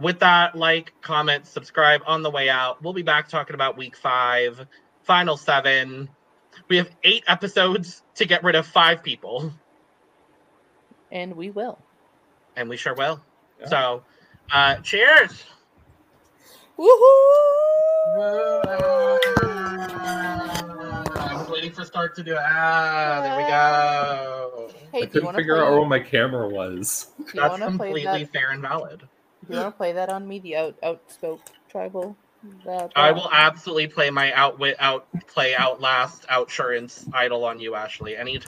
with that, like, comment, subscribe on the way out. We'll be back talking about week five, final seven. We have eight episodes to get rid of five people. and we will. and we sure will. Yeah. So, uh, cheers. Woohoo! I was waiting for Stark to do it. Ah, there we go. Hey, I do you couldn't want to figure play? out where my camera was. do you That's want to play completely that? fair and valid. Do you want to play that on me? The out outspoke tribal. The I will absolutely play my outwit, out play, outlast, outsurance idol on you, Ashley, anytime.